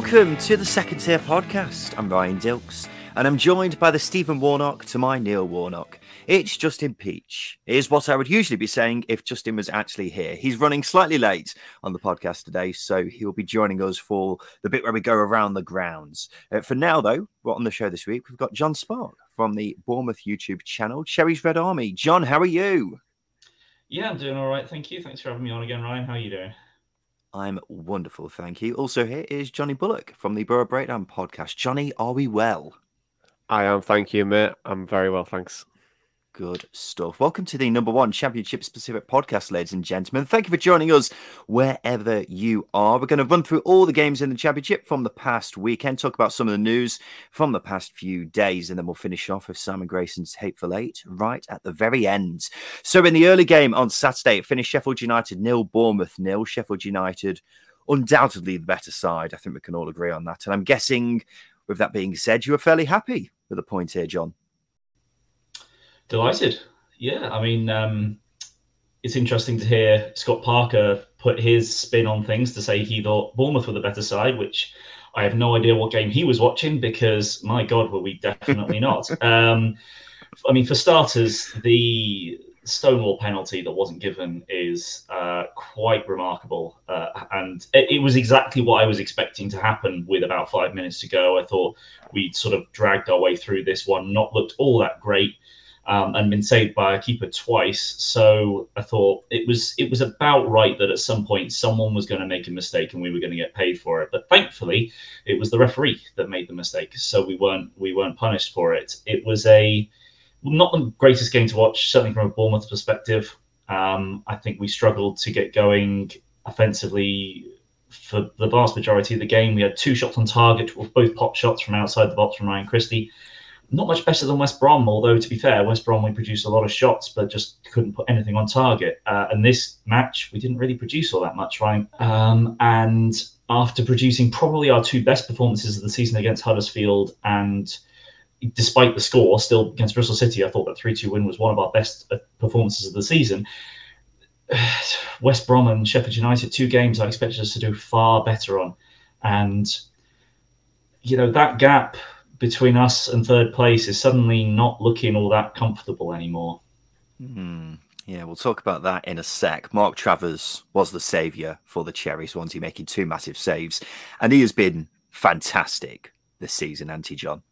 Welcome to the Second Tier Podcast. I'm Ryan Dilks and I'm joined by the Stephen Warnock to my Neil Warnock. It's Justin Peach. Is what I would usually be saying if Justin was actually here. He's running slightly late on the podcast today, so he'll be joining us for the bit where we go around the grounds. Uh, for now, though, we're on the show this week. We've got John Spark from the Bournemouth YouTube channel, Cherry's Red Army. John, how are you? Yeah, I'm doing all right. Thank you. Thanks for having me on again, Ryan. How are you doing? I'm wonderful, thank you. Also, here is Johnny Bullock from the Boro Breakdown podcast. Johnny, are we well? I am, thank you, mate. I'm very well, thanks. Good stuff. Welcome to the number one championship specific podcast, ladies and gentlemen. Thank you for joining us wherever you are. We're going to run through all the games in the championship from the past weekend, talk about some of the news from the past few days, and then we'll finish off with Simon Grayson's Hateful Eight right at the very end. So, in the early game on Saturday, it finished Sheffield United nil, Bournemouth nil. Sheffield United, undoubtedly the better side. I think we can all agree on that. And I'm guessing, with that being said, you were fairly happy with the point here, John. Delighted. Yeah, I mean, um, it's interesting to hear Scott Parker put his spin on things to say he thought Bournemouth were the better side, which I have no idea what game he was watching because my God, were we definitely not. Um, I mean, for starters, the Stonewall penalty that wasn't given is uh, quite remarkable. Uh, and it, it, was exactly what I was expecting to happen with about five minutes to go. I thought we'd sort of dragged our way through this one, not looked all that great um, and been saved by a keeper twice. So I thought it was it was about right that at some point someone was going to make a mistake and we were going to get paid for it. But thankfully, it was the referee that made the mistake, so we weren't we weren't punished for it. It was a not the greatest game to watch, certainly from a Bournemouth perspective. Um, I think we struggled to get going offensively for the vast majority of the game. We had two shots on target, both pop shots from outside the box from Ryan Christie not much better than West Brom, although to be fair, West Brom we produced a lot of shots, but just couldn't put anything on target. Uh, and this match, we didn't really produce all that much, right? Um, and after producing probably our two best performances of the season against Huddersfield and despite the score, still against Bristol City, I thought that 3 2 win was one of our best uh, performances of the season. West Brom and Sheffield United, two games I expected us to do far better on. And, you know, that gap between us and third place is suddenly not looking all that comfortable anymore. Mm, yeah, we'll talk about that in a sec. Mark Travers was the saviour for the Cherries, once he making two massive saves, and he has been fantastic this season, Anti John.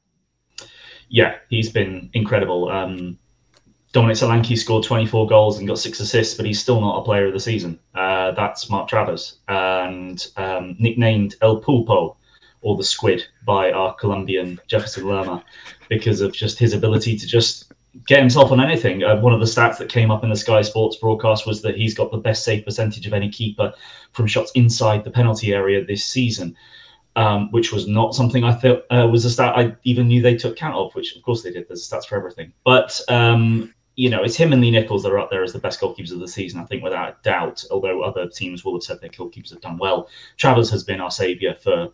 Yeah, he's been incredible. Um, Dominic Solanke scored 24 goals and got six assists, but he's still not a player of the season. Uh, that's Mark Travers, and um, nicknamed El Pulpo or the squid by our Colombian Jefferson Lerma because of just his ability to just get himself on anything. Uh, one of the stats that came up in the Sky Sports broadcast was that he's got the best save percentage of any keeper from shots inside the penalty area this season. Um, which was not something I thought uh, was a stat I even knew they took count of, which of course they did. There's stats for everything. But, um, you know, it's him and Lee Nicholls that are up there as the best goalkeepers of the season, I think, without a doubt, although other teams will have said their goalkeepers have done well. Travers has been our saviour for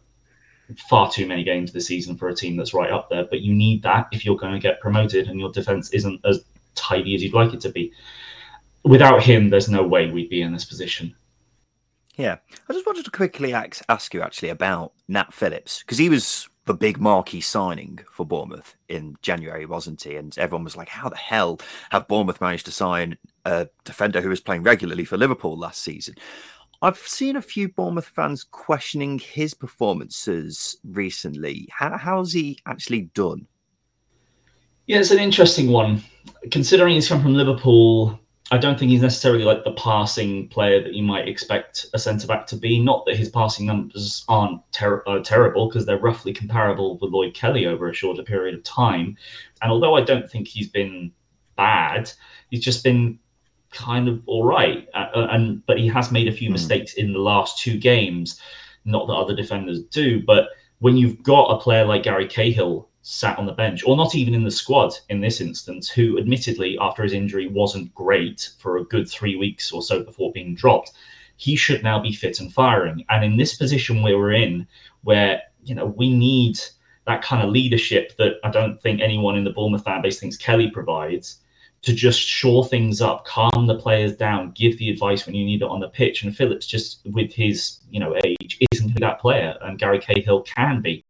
far too many games this season for a team that's right up there. But you need that if you're going to get promoted and your defense isn't as tidy as you'd like it to be. Without him, there's no way we'd be in this position. Yeah, I just wanted to quickly ask, ask you actually about Nat Phillips because he was the big marquee signing for Bournemouth in January, wasn't he? And everyone was like, "How the hell have Bournemouth managed to sign a defender who was playing regularly for Liverpool last season?" I've seen a few Bournemouth fans questioning his performances recently. How, how's he actually done? Yeah, it's an interesting one. Considering he's come from Liverpool, I don't think he's necessarily like the passing player that you might expect a centre back to be. Not that his passing numbers aren't ter- uh, terrible, because they're roughly comparable with Lloyd Kelly over a shorter period of time. And although I don't think he's been bad, he's just been kind of all right. Uh, uh, and but he has made a few mm. mistakes in the last two games. Not that other defenders do, but when you've got a player like Gary Cahill sat on the bench, or not even in the squad in this instance, who admittedly after his injury wasn't great for a good three weeks or so before being dropped, he should now be fit and firing. And in this position where we're in, where you know we need that kind of leadership that I don't think anyone in the Bournemouth fan base thinks Kelly provides to just shore things up, calm the players down, give the advice when you need it on the pitch. And Phillips, just with his you know age, isn't that player, and Gary Cahill can be.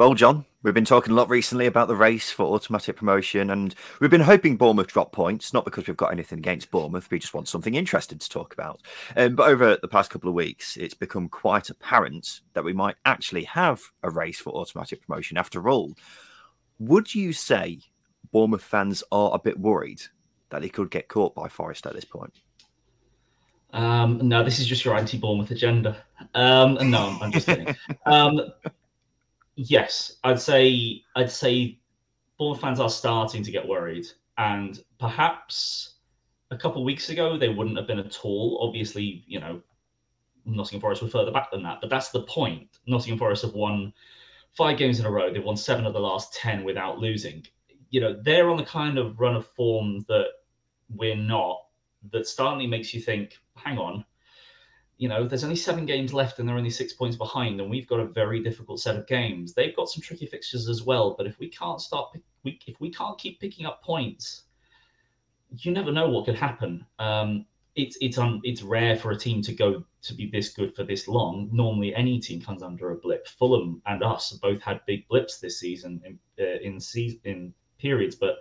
Well, John, we've been talking a lot recently about the race for automatic promotion, and we've been hoping Bournemouth drop points, not because we've got anything against Bournemouth, we just want something interesting to talk about. Um, but over the past couple of weeks, it's become quite apparent that we might actually have a race for automatic promotion after all. Would you say Bournemouth fans are a bit worried that they could get caught by Forest at this point? Um, no, this is just your anti-Bournemouth agenda. Um, no, I'm just kidding. Um, yes, I'd say I'd say Bournemouth fans are starting to get worried, and perhaps a couple weeks ago they wouldn't have been at all. Obviously, you know, Nottingham Forest were further back than that, but that's the point. Nottingham Forest have won five games in a row. They've won seven of the last ten without losing. You know, they're on the kind of run of form that we're not. That startingly makes you think, hang on, you know, there's only seven games left and they're only six points behind, and we've got a very difficult set of games. They've got some tricky fixtures as well, but if we can't start, if we can't keep picking up points, you never know what could happen. Um, it's it's un, it's rare for a team to go to be this good for this long. Normally, any team comes under a blip. Fulham and us both had big blips this season in uh, in season in periods, but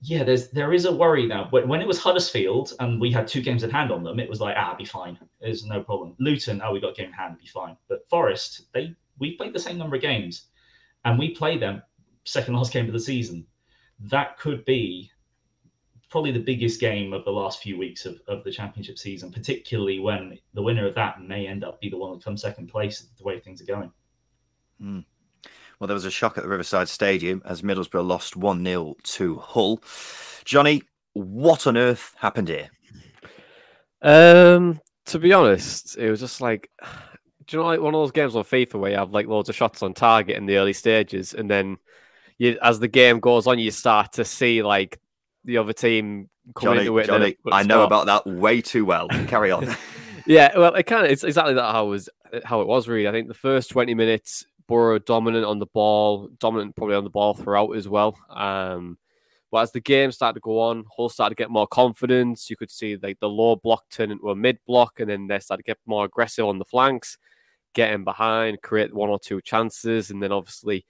yeah, there's there is a worry now. When, when it was Huddersfield and we had two games in hand on them, it was like, ah, be fine. There's no problem. Luton, oh, we got a game in hand, be fine. But Forest, they we played the same number of games, and we play them second last game of the season. That could be probably the biggest game of the last few weeks of, of the championship season, particularly when the winner of that may end up be the one that comes second place the way things are going. Mm. Well, there was a shock at the Riverside Stadium as Middlesbrough lost 1 0 to Hull. Johnny, what on earth happened here? Um, to be honest, it was just like, do you know, like one of those games on FIFA where you have like loads of shots on target in the early stages, and then you, as the game goes on, you start to see like the other team coming Johnny, into it. Johnny, I know about that way too well. Carry on. yeah, well, it kind of it's exactly that how it was how it was really. I think the first twenty minutes Boro dominant on the ball, dominant probably on the ball throughout as well. Um, but as the game started to go on, Hull started to get more confidence. You could see like the low block turn into a mid block, and then they started to get more aggressive on the flanks, getting behind, create one or two chances, and then obviously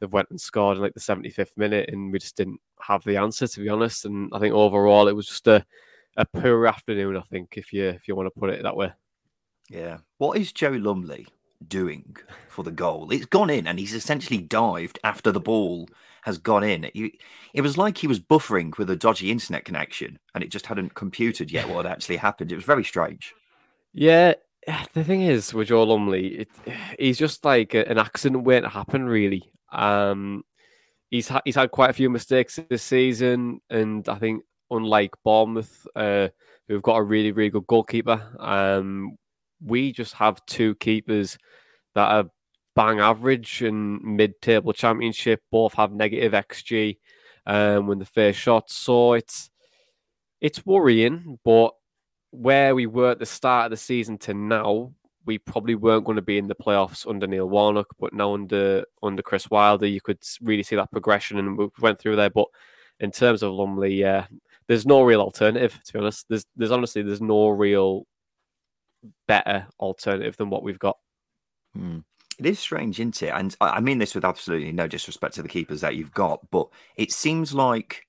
they've went and scored in like the 75th minute, and we just didn't have the answer to be honest. And I think overall it was just a a poor afternoon. I think if you if you want to put it that way. Yeah. What is Joe Lumley doing for the goal. It's gone in, and he's essentially dived after the ball has gone in. It, was like he was buffering with a dodgy internet connection, and it just hadn't computed yet what had actually happened. It was very strange. Yeah, the thing is with Joe Lumley, he's just like an accident waiting to happen. Really, um, he's ha- he's had quite a few mistakes this season, and I think unlike Bournemouth, uh, who've got a really really good goalkeeper, um, we just have two keepers that are bang average and mid-table championship. Both have negative xG um, when the first shot. So it's it's worrying, but where we were at the start of the season to now, we probably weren't going to be in the playoffs under Neil Warnock, but now under under Chris Wilder, you could really see that progression, and we went through there. But in terms of Lumley, yeah, there's no real alternative. To be honest, there's there's honestly there's no real better alternative than what we've got. Hmm. It is strange, isn't it? And I mean this with absolutely no disrespect to the keepers that you've got, but it seems like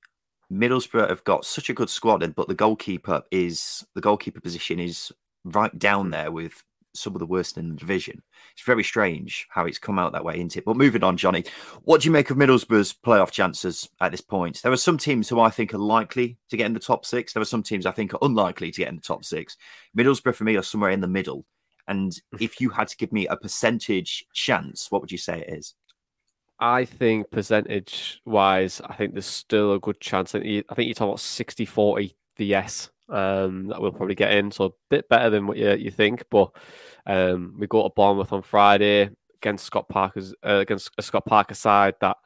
Middlesbrough have got such a good squad, but the goalkeeper is the goalkeeper position is right down there with some of the worst in the division. It's very strange how it's come out that way, isn't it? But moving on, Johnny, what do you make of Middlesbrough's playoff chances at this point? There are some teams who I think are likely to get in the top six. There are some teams I think are unlikely to get in the top six. Middlesbrough, for me, are somewhere in the middle. And mm. if you had to give me a percentage chance, what would you say it is? I think percentage wise, I think there's still a good chance. I think, you, I think you're talking about 60 40 the yes um, that we'll probably get in. So a bit better than what you, you think. But um, we go to Bournemouth on Friday against Scott Parker's uh, against a Scott Parker side that,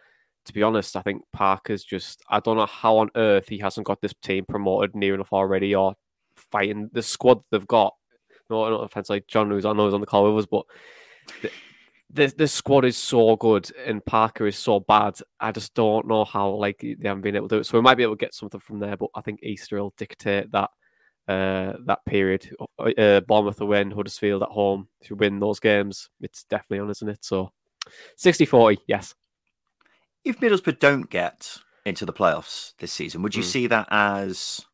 to be honest, I think Parker's just I don't know how on earth he hasn't got this team promoted near enough already or fighting the squad they've got. No, no offense, like John, who's I know on the call with us, but. The, this this squad is so good and Parker is so bad. I just don't know how like they haven't been able to do it. So we might be able to get something from there, but I think Easter will dictate that uh, that period. Uh, Bournemouth will win, Huddersfield at home. If you win those games, it's definitely on, isn't it? So 60 40, yes. If Middlesbrough don't get into the playoffs this season, would you mm. see that as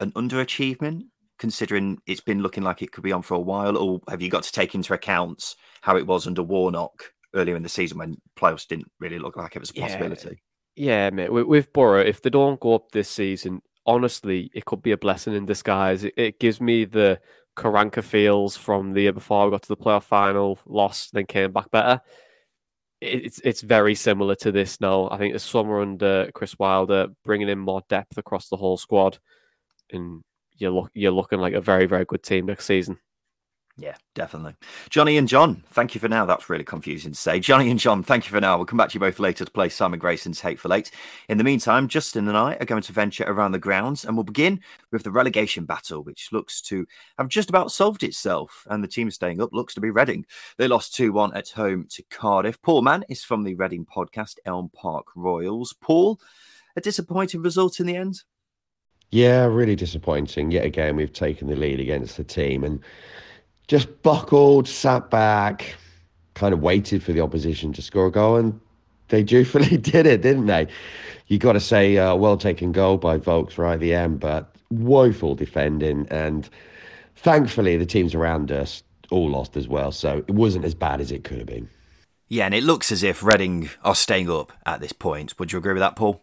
an underachievement, considering it's been looking like it could be on for a while? Or have you got to take into account how it was under Warnock earlier in the season when playoffs didn't really look like it was a possibility? Yeah, yeah mate. With, with Boro, if they don't go up this season, honestly, it could be a blessing in disguise. It, it gives me the Karanka feels from the year before we got to the playoff final, lost, then came back better. It's it's very similar to this now. I think the summer under Chris Wilder, bringing in more depth across the whole squad, and you're look you're looking like a very very good team next season. Yeah, definitely. Johnny and John, thank you for now. That's really confusing to say. Johnny and John, thank you for now. We'll come back to you both later to play Simon Grayson's Hateful Eight. In the meantime, Justin and I are going to venture around the grounds and we'll begin with the relegation battle, which looks to have just about solved itself. And the team staying up looks to be Reading. They lost 2 1 at home to Cardiff. Paul Mann is from the Reading podcast, Elm Park Royals. Paul, a disappointing result in the end? Yeah, really disappointing. Yet again, we've taken the lead against the team and just buckled, sat back, kind of waited for the opposition to score a goal, and they dutifully did it, didn't they? You got to say, uh, well taken goal by Vaulks right at the end, but woeful defending, and thankfully the teams around us all lost as well, so it wasn't as bad as it could have been. Yeah, and it looks as if Reading are staying up at this point. Would you agree with that, Paul?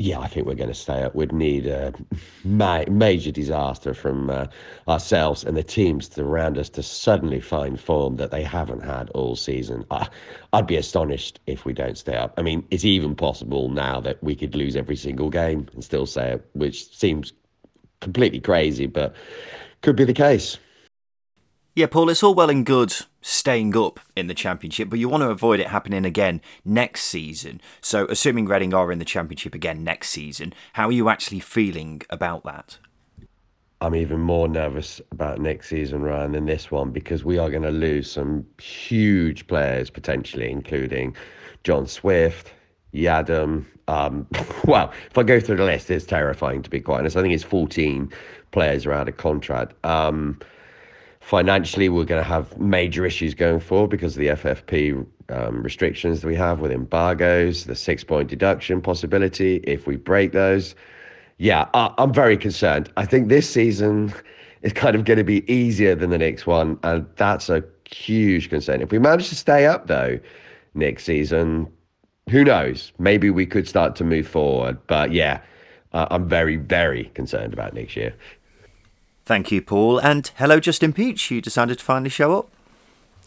Yeah, I think we're going to stay up. We'd need a ma- major disaster from uh, ourselves and the teams around us to suddenly find form that they haven't had all season. I, I'd be astonished if we don't stay up. I mean, it's even possible now that we could lose every single game and still stay up, which seems completely crazy, but could be the case. Yeah, Paul, it's all well and good staying up in the championship, but you want to avoid it happening again next season. So, assuming Reading are in the championship again next season, how are you actually feeling about that? I'm even more nervous about next season, Ryan, than this one because we are going to lose some huge players potentially, including John Swift, Yiadom. Um, well, if I go through the list, it's terrifying to be quite honest. I think it's 14 players are out of contract. Um, financially, we're going to have major issues going forward because of the FFP um, restrictions that we have with embargoes, the six point deduction possibility if we break those. Yeah, I, I'm very concerned. I think this season is kind of going to be easier than the next one, and that's a huge concern. If we manage to stay up, though, next season, who knows? Maybe we could start to move forward. But yeah, uh, I'm very, very concerned about next year. Thank you, Paul. And hello, Justin Peach. You decided to finally show up.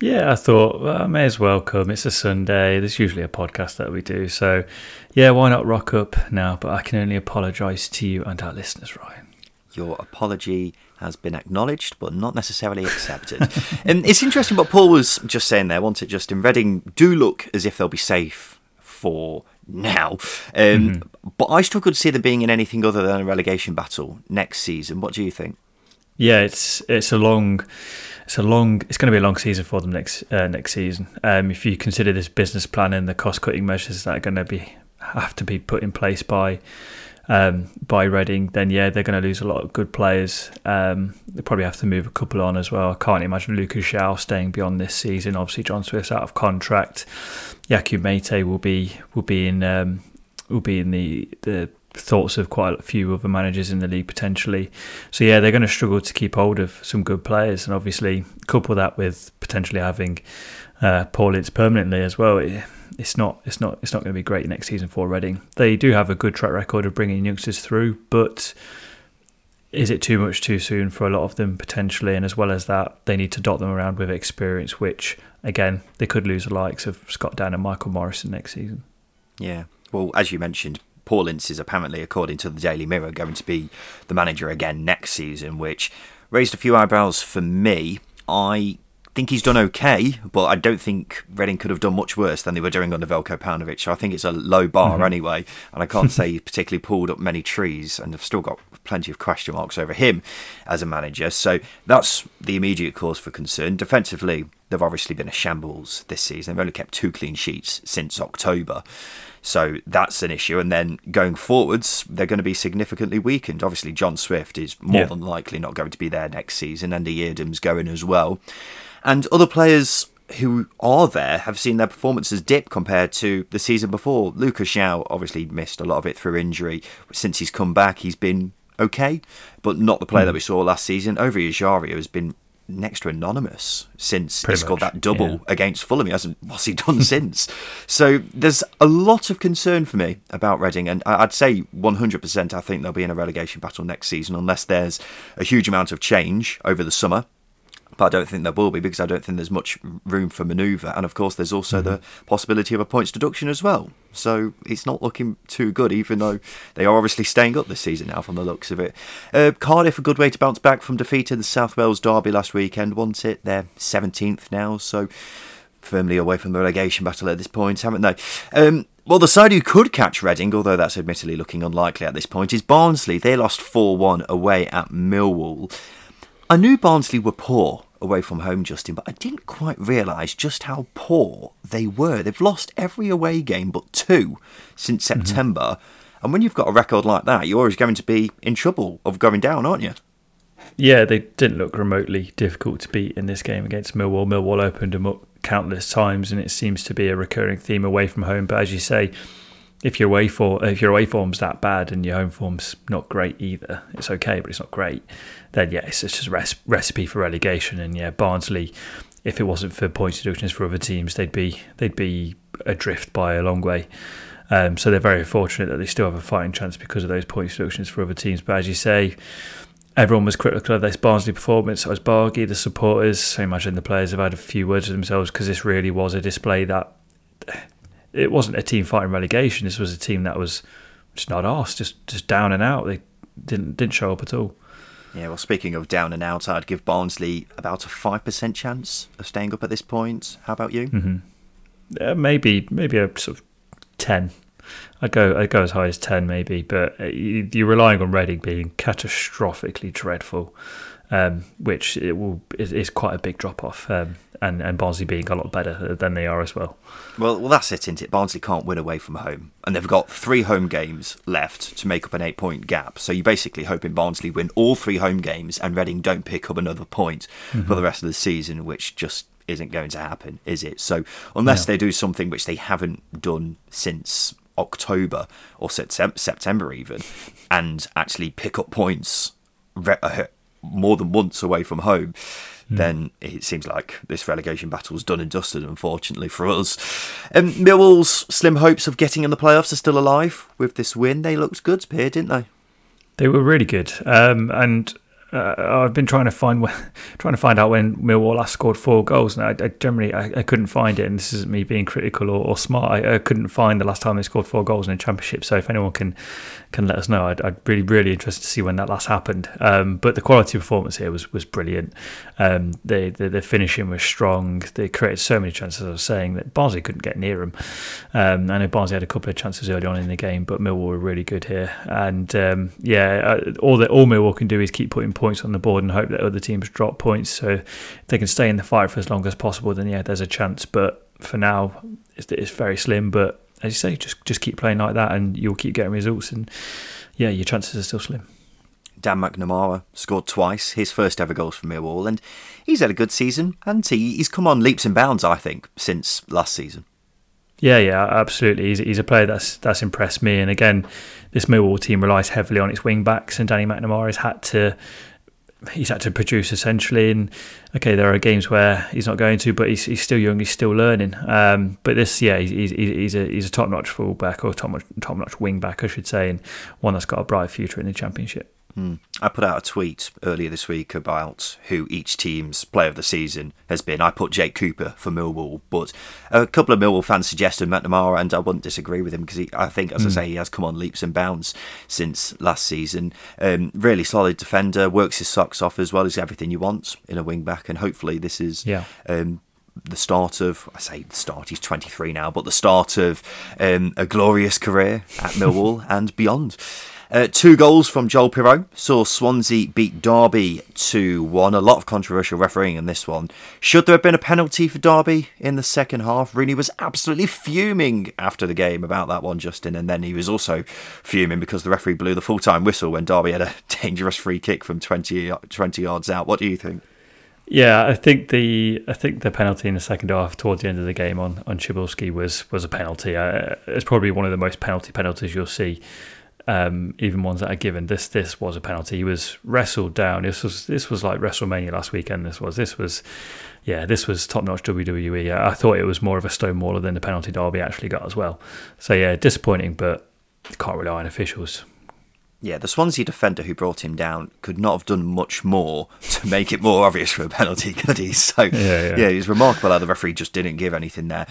Yeah, I thought well, I may as well come. It's a Sunday. There's usually a podcast that we do. So, yeah, why not rock up now? But I can only apologise to you and our listeners, Ryan. Your apology has been acknowledged, but not necessarily accepted. and it's interesting what Paul was just saying there, wasn't it, Justin? Reading do look as if they'll be safe for now. Um, mm-hmm. But I struggle to see them being in anything other than a relegation battle next season. What do you think? Yeah, it's it's a long, it's a long, it's going to be a long season for them next uh, next season. Um, if you consider this business plan and the cost cutting measures that are going to be have to be put in place by um, by Reading, then yeah, they're going to lose a lot of good players. Um, they probably have to move a couple on as well. I can't imagine Lucas João staying beyond this season. Obviously, John Swift's out of contract. Yakou Meite will be will be in um, will be in the the thoughts of quite a few other managers in the league potentially. So yeah, they're going to struggle to keep hold of some good players, and obviously couple that with potentially having uh, Paul permanently as well. It, it's not it's not it's not going to be great next season for Reading. They do have a good track record of bringing youngsters through, but is it too much too soon for a lot of them potentially? And as well as that, they need to dot them around with experience, which again they could lose the likes of Scott Dann and Michael Morrison next season. Yeah, well, as you mentioned, Paul Ince is apparently, according to the Daily Mirror, going to be the manager again next season, which raised a few eyebrows for me. I think he's done okay, but I don't think Reading could have done much worse than they were doing under Veljko Paunovic. So I think it's a low bar mm-hmm. anyway, and I can't say he particularly pulled up many trees, and I've still got plenty of question marks over him as a manager. So that's the immediate cause for concern. Defensively, they've obviously been a shambles this season. They've only kept two clean sheets since October. So that's an issue. And then going forwards, they're going to be significantly weakened. Obviously, John Swift is more Yeah. than likely not going to be there next season. Andy Yiadom's going as well. And other players who are there have seen their performances dip compared to the season before. Lucas João obviously missed a lot of it through injury. Since he's come back, he's been okay, but not the player hmm. that we saw last season. Ovie Ejaria has been next to anonymous since Pretty he scored much, that double yeah. against Fulham. He hasn't. What's he done since? So there's a lot of concern for me about Reading, and I'd say 100%. I think they'll be in a relegation battle next season unless there's a huge amount of change over the summer. But I don't think there will be because I don't think there's much room for manoeuvre. And of course, there's also the possibility of a points deduction as well. So it's not looking too good, even though they are obviously staying up this season now from the looks of it. Uh, Cardiff, a good way to bounce back from defeat in the South Wales Derby last weekend, wasn't it? They're 17th now, so firmly away from the relegation battle at this point, haven't they? Um, well, the side who could catch Reading, although that's admittedly looking unlikely at this point, is Barnsley. They lost 4 1 away at Millwall. I knew Barnsley were poor away from home, Justin, but I didn't quite realise just how poor they were. They've lost every away game but two since mm-hmm. September. And when you've got a record like that, you're always going to be in trouble of going down, aren't you? Yeah, they didn't look remotely difficult to beat in this game against Millwall. Millwall opened them up countless times, and it seems to be a recurring theme away from home. But as you say, if your away for if your away form's that bad and your home form's not great either, it's okay, but it's not great. Then yeah, it's just a res- recipe for relegation. And yeah, Barnsley, if it wasn't for points deductions for other teams, they'd be they'd be adrift by a long way. Um, so they're very fortunate that they still have a fighting chance because of those points deductions for other teams. But as you say, everyone was critical of this Barnsley performance. So was Bargy, the supporters. I imagine the players have had a few words with themselves because this really was a display that it wasn't a team fighting relegation. This was a team that was just not asked, just just down and out. They didn't didn't show up at all. Yeah, well, speaking of down and out, I'd give Barnsley about a 5% chance of staying up at this point. How about you? Uh, maybe maybe a sort of ten. I'd go I'd go as high as ten maybe, but uh, you, you're relying on Reading being catastrophically dreadful, um, which it will is, is quite a big drop off, um, and and Barnsley being a lot better than they are as well. Well, well, that's it, isn't it? Barnsley can't win away from home, and they've got three home games left to make up an eight-point gap. So you're basically hoping Barnsley win all three home games, and Reading don't pick up another point for the rest of the season, which just isn't going to happen, is it? So unless they do something which they haven't done since October or Septem- September, even, and actually pick up points re- uh, more than once away from home, then it seems like this relegation battle battle's done and dusted, unfortunately for us. Um, Millwall's slim hopes of getting in the playoffs are still alive with this win. They looked good, Pierre, didn't they? They were really good, um, and uh, I've been trying to find when, trying to find out when Millwall last scored four goals, and I, I generally I, I couldn't find it. And this isn't me being critical or, or smart. I, I couldn't find the last time they scored four goals in a championship. So if anyone can can let us know, I'd, I'd really really interested to see when that last happened. Um, but the quality performance here was was brilliant. Um, the, the the finishing was strong. They created so many chances. I was saying that Barnsley couldn't get near them. Um, I know Barnsley had a couple of chances early on in the game, but Millwall were really good here. And um, yeah, uh, all that all Millwall can do is keep putting points on the board and hope that other teams drop points. So if they can stay in the fight for as long as possible, then yeah, there's a chance. But for now, it's, it's very slim. But as you say, just just keep playing like that, and you'll keep getting results. And yeah, your chances are still slim. Dan McNamara scored twice, his first ever goals for Millwall, and he's had a good season, and he? He's come on leaps and bounds, I think, since last season. Yeah, yeah, absolutely. He's, he's a player that's that's impressed me. And again, this Millwall team relies heavily on its wing backs, and Danny McNamara has had to he's had to produce essentially. And okay, there are games where he's not going to, but he's, he's still young, he's still learning. Um, but this, yeah, he's, he's, a he's a top notch fullback or top notch top notch wing back, I should say, and one that's got a bright future in the championship. Hmm. I put out a tweet earlier this week about who each team's player of the season has been. I put Jake Cooper for Millwall, but a couple of Millwall fans suggested McNamara, and I wouldn't disagree with him because I think, as I say, he has come on leaps and bounds since last season. Um, really solid defender, works his socks off as well as everything you want in a wing back, and hopefully this is Yeah. um, the start of I say the start. He's 23 now, but the start of um, a glorious career at Millwall and beyond. Uh, two goals from Joel Piroe saw Swansea beat Derby 2 1. A lot of controversial refereeing in this one. Should there have been a penalty for Derby in the second half? Rooney was absolutely fuming after the game about that one, Justin, and then he was also fuming because the referee blew the full time whistle when Derby had a dangerous free kick from 20, 20 yards out. What do you think? Yeah, I think the I think the penalty in the second half towards the end of the game on on Cibulski was was a penalty. Uh, it's probably one of the most penalty penalties you'll see um, even ones that are given. This this was a penalty. He was wrestled down. This was this was like WrestleMania last weekend. This was this was yeah this was top notch WWE. I thought it was more of a stonemaller than the penalty Derby actually got as well. So yeah, disappointing, but can't rely on officials yeah, the Swansea defender who brought him down could not have done much more to make it more obvious for a penalty, could he? So, yeah, yeah. yeah, it was remarkable how the referee just didn't give anything there.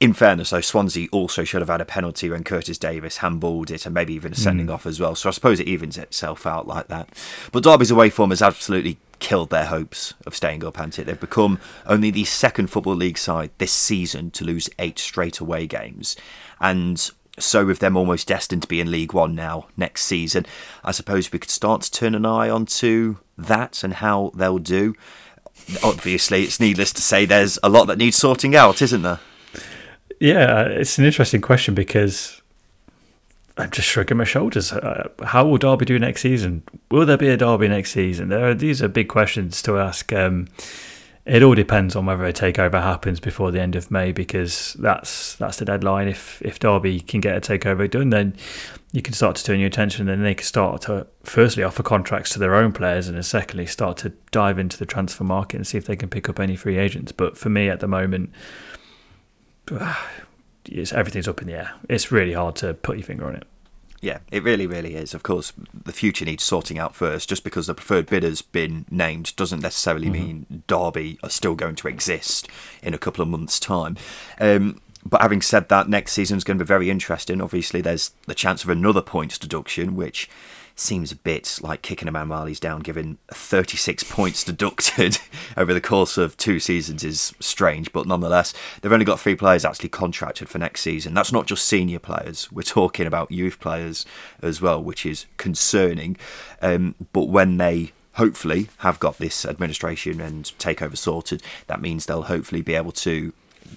In fairness, though, Swansea also should have had a penalty when Curtis Davies handballed it and maybe even a sending mm. off as well. So I suppose it evens itself out like that. But Derby's away form has absolutely killed their hopes of staying up, hasn't it? They've become only the second Football League side this season to lose eight straight away games. And so with them almost destined to be in League One now next season, I suppose we could start to turn an eye onto that and how they'll do. Obviously, it's needless to say there's a lot that needs sorting out, isn't there? Yeah, it's an interesting question because I'm just shrugging my shoulders. Uh, how will Derby do next season? Will there be a Derby next season? There are, these are big questions to ask. Um, it all depends on whether a takeover happens before the end of May because that's that's the deadline. If if Derby can get a takeover done, then you can start to turn your attention. And then they can start to firstly offer contracts to their own players, and then secondly start to dive into the transfer market and see if they can pick up any free agents. But for me at the moment, it's, everything's up in the air. It's really hard to put your finger on it. Yeah, it really, really is. Of course, the future needs sorting out first. Just because the preferred bidder's been named doesn't necessarily mm-hmm. mean Derby are still going to exist in a couple of months' time. Um, but having said that, next season is going to be very interesting. Obviously, there's the chance of another points deduction, which seems a bit like kicking a man while he's down, given 36 points deducted over the course of two seasons is strange, but nonetheless, they've only got three players actually contracted for next season. That's not just senior players, we're talking about youth players as well, which is concerning. Um, but when they hopefully have got this administration and takeover sorted, that means they'll hopefully be able to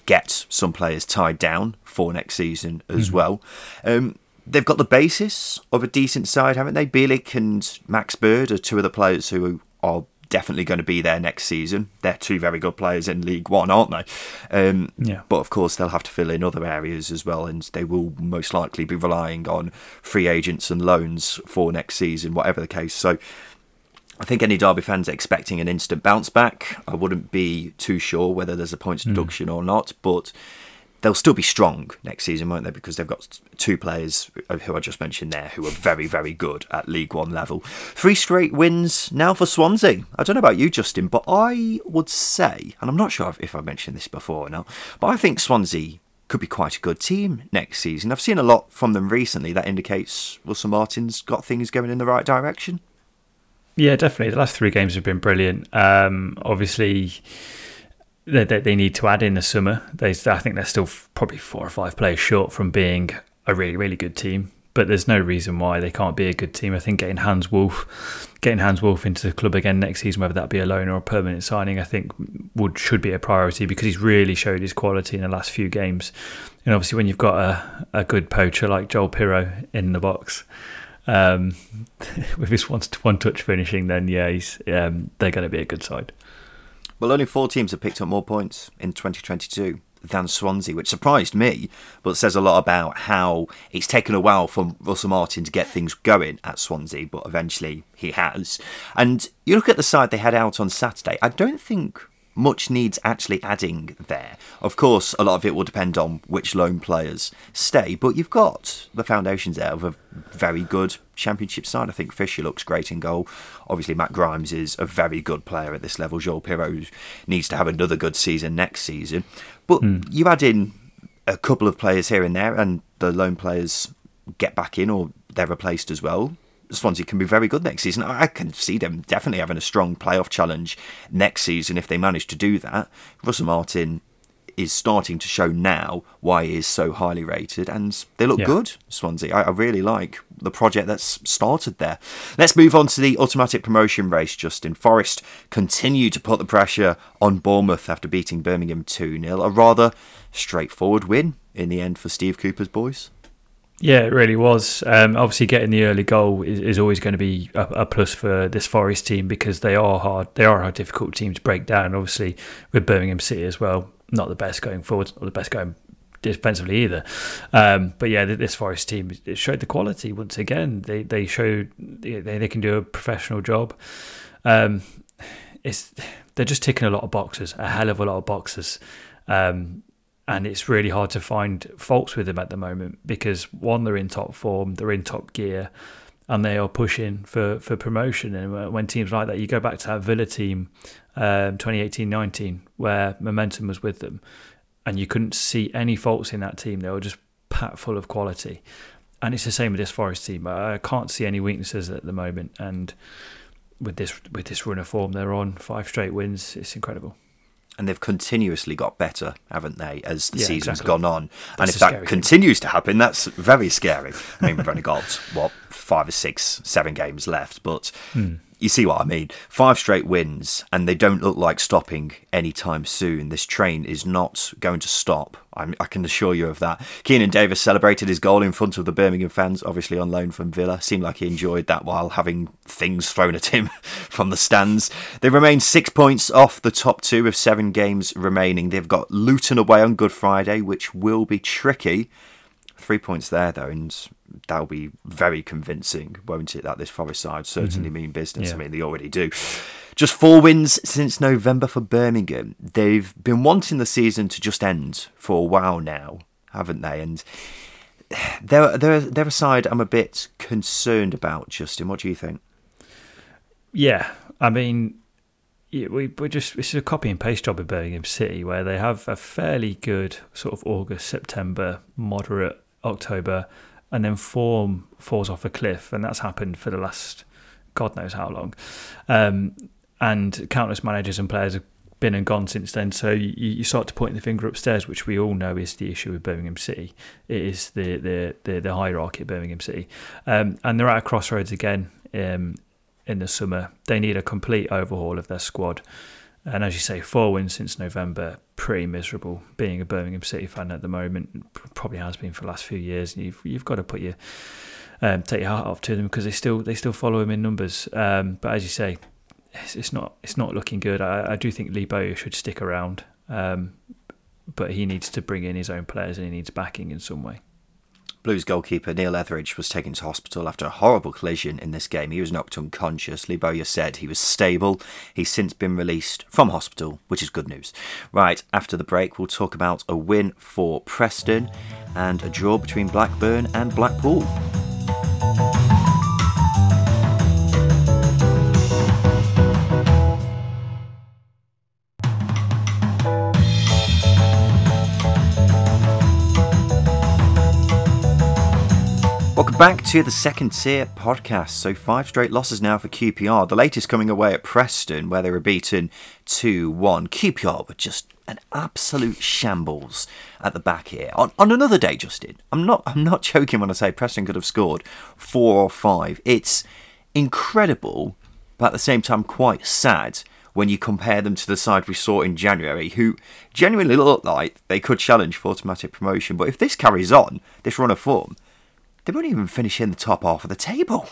get some players tied down for next season as mm-hmm. well. Um, they've got the basis of a decent side, haven't they? Bielik and Max Bird are two of the players who are definitely going to be there next season. They're two very good players in League One, aren't they? Um, yeah. But of course, they'll have to fill in other areas as well, and they will most likely be relying on free agents and loans for next season, whatever the case. So. I think any Derby fans are expecting an instant bounce back. I wouldn't be too sure whether there's a points hmm. deduction mm. or not, but they'll still be strong next season, won't they? Because they've got two players who I just mentioned there who are very, very good at League One level. Three straight wins now for Swansea. I don't know about you, Justin, but I would say, and I'm not sure if I've mentioned this before or not, but I think Swansea could be quite a good team next season. I've seen a lot from them recently that indicates Russell Martin's got things going in the right direction. Yeah, definitely. The last three games have been brilliant. Um, obviously that they, they need to add in the summer. They, I think they're still probably four or five players short from being a really, really good team. But there's no reason why they can't be a good team. I think getting Hannes Wolf, getting Hannes Wolf into the club again next season, whether that be a loan or a permanent signing, I think would should be a priority because he's really showed his quality in the last few games. And obviously, when you've got a, a good poacher like Joel Piroe in the box, um, with his one one touch finishing, then yeah, he's, um, they're going to be a good side. Well, only four teams have picked up more points in 2022 than Swansea, which surprised me, but says a lot about how it's taken a while for Russell Martin to get things going at Swansea, but eventually he has. And you look at the side they had out on Saturday, I don't think much needs actually adding there. Of course, a lot of it will depend on which loan players stay, but you've got the foundations there of a very good championship side. I think Fisher looks great in goal. Obviously, Matt Grimes is a very good player at this level. Joel Piroe needs to have another good season next season. But mm. you add in a couple of players here and there, and the loan players get back in or they're replaced as well. Swansea can be very good next season. I can see them definitely having a strong playoff challenge next season if they manage to do that. Russell Martin is starting to show now why he is so highly rated, and they look Yeah. good. Swansea, I, I really like the project that's started there. Let's move on to the automatic promotion race. Justin Forest continue to put the pressure on Bournemouth after beating Birmingham two 0 A rather straightforward win in the end for Steve Cooper's boys. Yeah, it really was. Um, obviously, getting the early goal is, is always going to be a, a plus for this Forest team because they are hard. They are a difficult team to break down. Obviously, with Birmingham City as well, not the best going forward, not the best going defensively either. Um, but yeah, this Forest team it showed the quality once again. They they showed they, they can do a professional job. Um, it's they're just ticking a lot of boxes, a hell of a lot of boxes. Um, and it's really hard to find faults with them at the moment because one, they're in top form, they're in top gear, and they are pushing for, for promotion. And when teams like that, you go back to that Villa team, um, 2018-19, where momentum was with them, and you couldn't see any faults in that team. They were just packed full of quality. And it's the same with this Forest team. I can't see any weaknesses at the moment, and with this with this run of form they're on, five straight wins, it's incredible. And they've continuously got better, haven't they, as the Yeah, season's exactly. gone on? and if that thing. continues to happen, that's very scary. I mean, we've only got what five or six, seven games left, but Hmm. You see what I mean. Five straight wins, and they don't look like stopping anytime soon. This train is not going to stop. I'm, I can assure you of that. Keinan Davis celebrated his goal in front of the Birmingham fans, obviously on loan from Villa. Seemed like he enjoyed that while having things thrown at him from the stands. They remain six points off the top two with seven games remaining. They've got Luton away on Good Friday, which will be tricky. Three points there, though, and that'll be very convincing, won't it? That this Forest side certainly mm-hmm. mean business. I mean, they already do. Just four wins since November for Birmingham. They've been wanting the season to just end for a while now, haven't they? And they're, they're, they're a side I'm a bit concerned about, Justin. What do you think? Yeah, I mean, yeah, we we just it's a copy and paste job in Birmingham City where they have a fairly good sort of August, September, moderate October, and then form falls off a cliff, and that's happened for the last God knows how long. Um, and countless managers and players have been and gone since then. So you, you start to point the finger upstairs, which we all know is the issue with Birmingham City. It is the the the, the hierarchy at Birmingham City, um, and they're at a crossroads again. Um, in the summer. They need a complete overhaul of their squad. And as you say, four wins since November, pretty miserable. Being a Birmingham City fan at the moment, probably has been for the last few years. You've you've got to put your um, take your hat off to them because they still they still follow him in numbers. Um, but as you say, it's, it's not it's not looking good. I, I do think Lee Bowyer should stick around, um, but he needs to bring in his own players and he needs backing in some way. Blues goalkeeper Neil Etheridge was taken to hospital after a horrible collision in this game. He was knocked unconscious. Bowyer said he was stable. He's since been released from hospital, which is good news. Right, after the break, we'll talk about a win for Preston and a draw between Blackburn and Blackpool. Welcome back to the second tier podcast. So, five straight losses now for QPR. The latest coming away at Preston, where they were beaten 2 1. QPR were just an absolute shambles at the back here. On, on another day, Justin, I'm not, I'm not joking when I say Preston could have scored four or five. It's incredible, but at the same time, quite sad when you compare them to the side we saw in January, who genuinely looked like they could challenge for automatic promotion. But if this carries on, this run of form, they won't even finish in the top half of the table.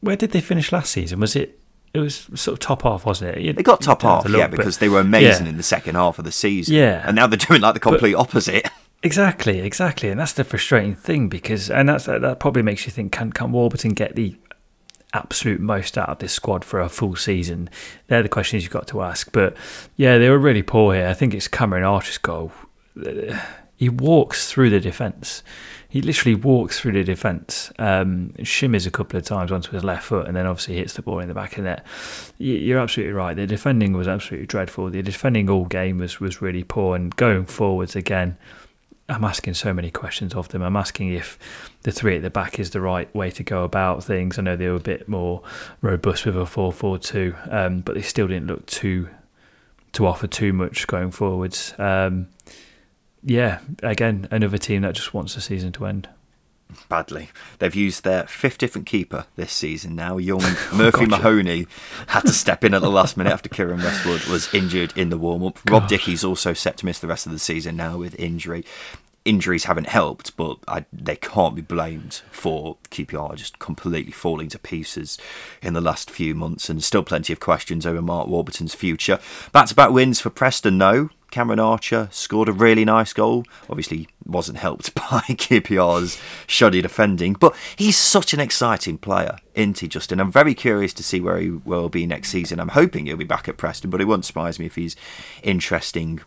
Where did they finish last season? Was it? It was sort of top half, wasn't it? You- They got top half, yeah, but- because they were amazing Yeah. in the second half of the season. Yeah. And now they're doing like the complete opposite. Exactly, exactly, and that's the frustrating thing because, and that's that probably makes you think: Can can Warburton get the absolute most out of this squad for a full season? They're the questions you've got to ask. But yeah, they were really poor here. I think it's Cameron Archer's goal. He walks through the defence. He literally walks through the defence, um, shimmers a couple of times onto his left foot, and then obviously hits the ball in the back of the net. You're absolutely right. The defending was absolutely dreadful. The defending all game was, was really poor, and going forwards again, I'm asking so many questions of them. I'm asking if the three at the back is the right way to go about things. I know they were a bit more robust with a 4 4 2, um, but they still didn't look too to offer too much going forwards. Um, yeah, again, another team that just wants the season to end badly. They've used their fifth different keeper this season now. Young oh, Murphy Mahoney had to step in at the last minute after Keiren Westwood was injured in the warm up. Rob Dickie's also set to miss the rest of the season now with injury. Injuries haven't helped, but I, they can't be blamed for QPR just completely falling to pieces in the last few months, and still plenty of questions over Mark Warburton's future. Back to back wins for Preston, no. Cameron Archer scored a really nice goal. Obviously, wasn't helped by QPR's shoddy defending, but he's such an exciting player, isn't he, Justin? I'm very curious to see where he will be next season. I'm hoping he'll be back at Preston, but it won't surprise me if he's interesting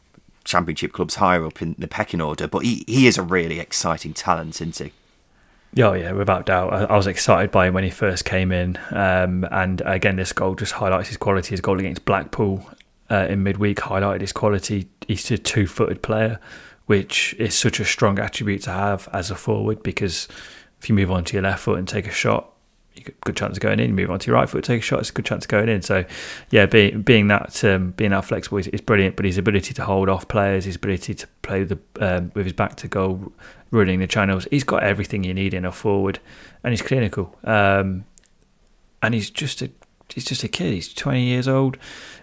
championship clubs higher up in the pecking order. But he, he is a really exciting talent, isn't he? Oh yeah, without doubt. I, I was excited by him when he first came in, um, and again, this goal just highlights his quality. His goal against Blackpool uh, in midweek highlighted his quality. He's a two-footed player, which is such a strong attribute to have as a forward because if you move on to your left foot and take a shot, you got a good chance of going in. You move on to your right foot, take a shot, it's a good chance of going in. So, yeah, being being that um, being that flexible is, is, brilliant. But his ability to hold off players, his ability to play the um, with his back to goal, running the channels, he's got everything you need in a forward, and he's clinical. Um, and he's just a he's just a kid. He's twenty years old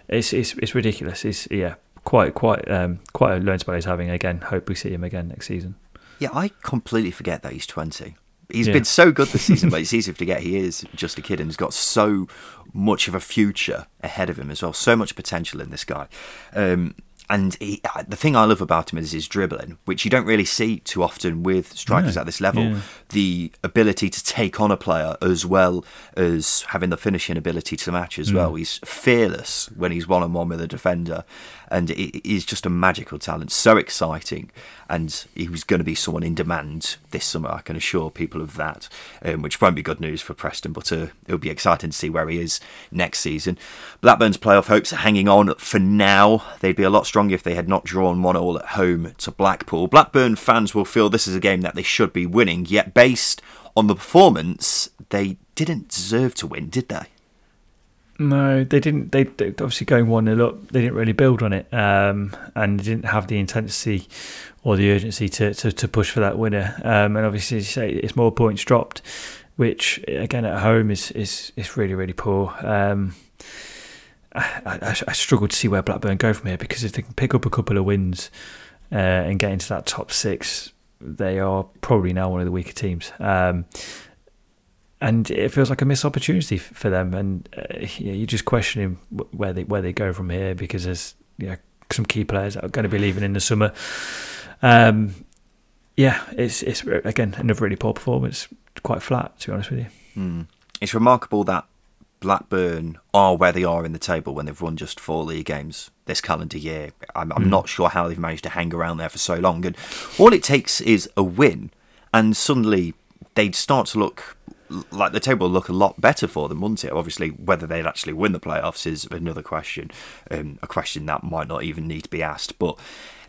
it's it's, it's ridiculous. It's yeah, quite quite um, quite a learn spell he's having again. Hope we see him again next season. Yeah, I completely forget that he's twenty. He's yeah. been so good this season, but it's easy to forget he is just a kid and he's got so much of a future ahead of him as well. So much potential in this guy. Um, and he, the thing I love about him is his dribbling, which you don't really see too often with strikers at this level. Yeah. The ability to take on a player as well as having the finishing ability to match as mm. well. He's fearless when he's one on one with a defender, and it is just a magical talent. So exciting, and he was going to be someone in demand this summer. I can assure people of that, um, which won't be good news for Preston, but uh, it'll be exciting to see where he is next season. Blackburn's playoff hopes are hanging on for now. They'd be a lot stronger if they had not drawn one all at home to Blackpool. Blackburn fans will feel this is a game that they should be winning, yet based on the performance, they didn't deserve to win, did they? No, they didn't. They, they obviously going one nil up. They didn't really build on it, um, and didn't have the intensity or the urgency to, to, to push for that winner. Um, and obviously, as you say, it's more points dropped, which again at home is is, is really really poor. Um, I, I, I, struggle to see where Blackburn go from here because if they can pick up a couple of wins uh, and get into that top six, they are probably now one of the weaker teams. Um, and it feels like a missed opportunity for them. And uh, yeah, you're just questioning where they where they go from here because there's you know, some key players that are going to be leaving in the summer. Um, yeah, it's it's again another really poor performance. Quite flat, to be honest with you. Mm. It's remarkable that Blackburn are where they are in the table when they've won just four league games this calendar year. I'm, I'm mm. not sure how they've managed to hang around there for so long. And all it takes is a win, and suddenly they'd start to look like the table will look a lot better for them, wouldn't it? Obviously, whether they'd actually win the playoffs is another question, um, a question that might not even need to be asked. But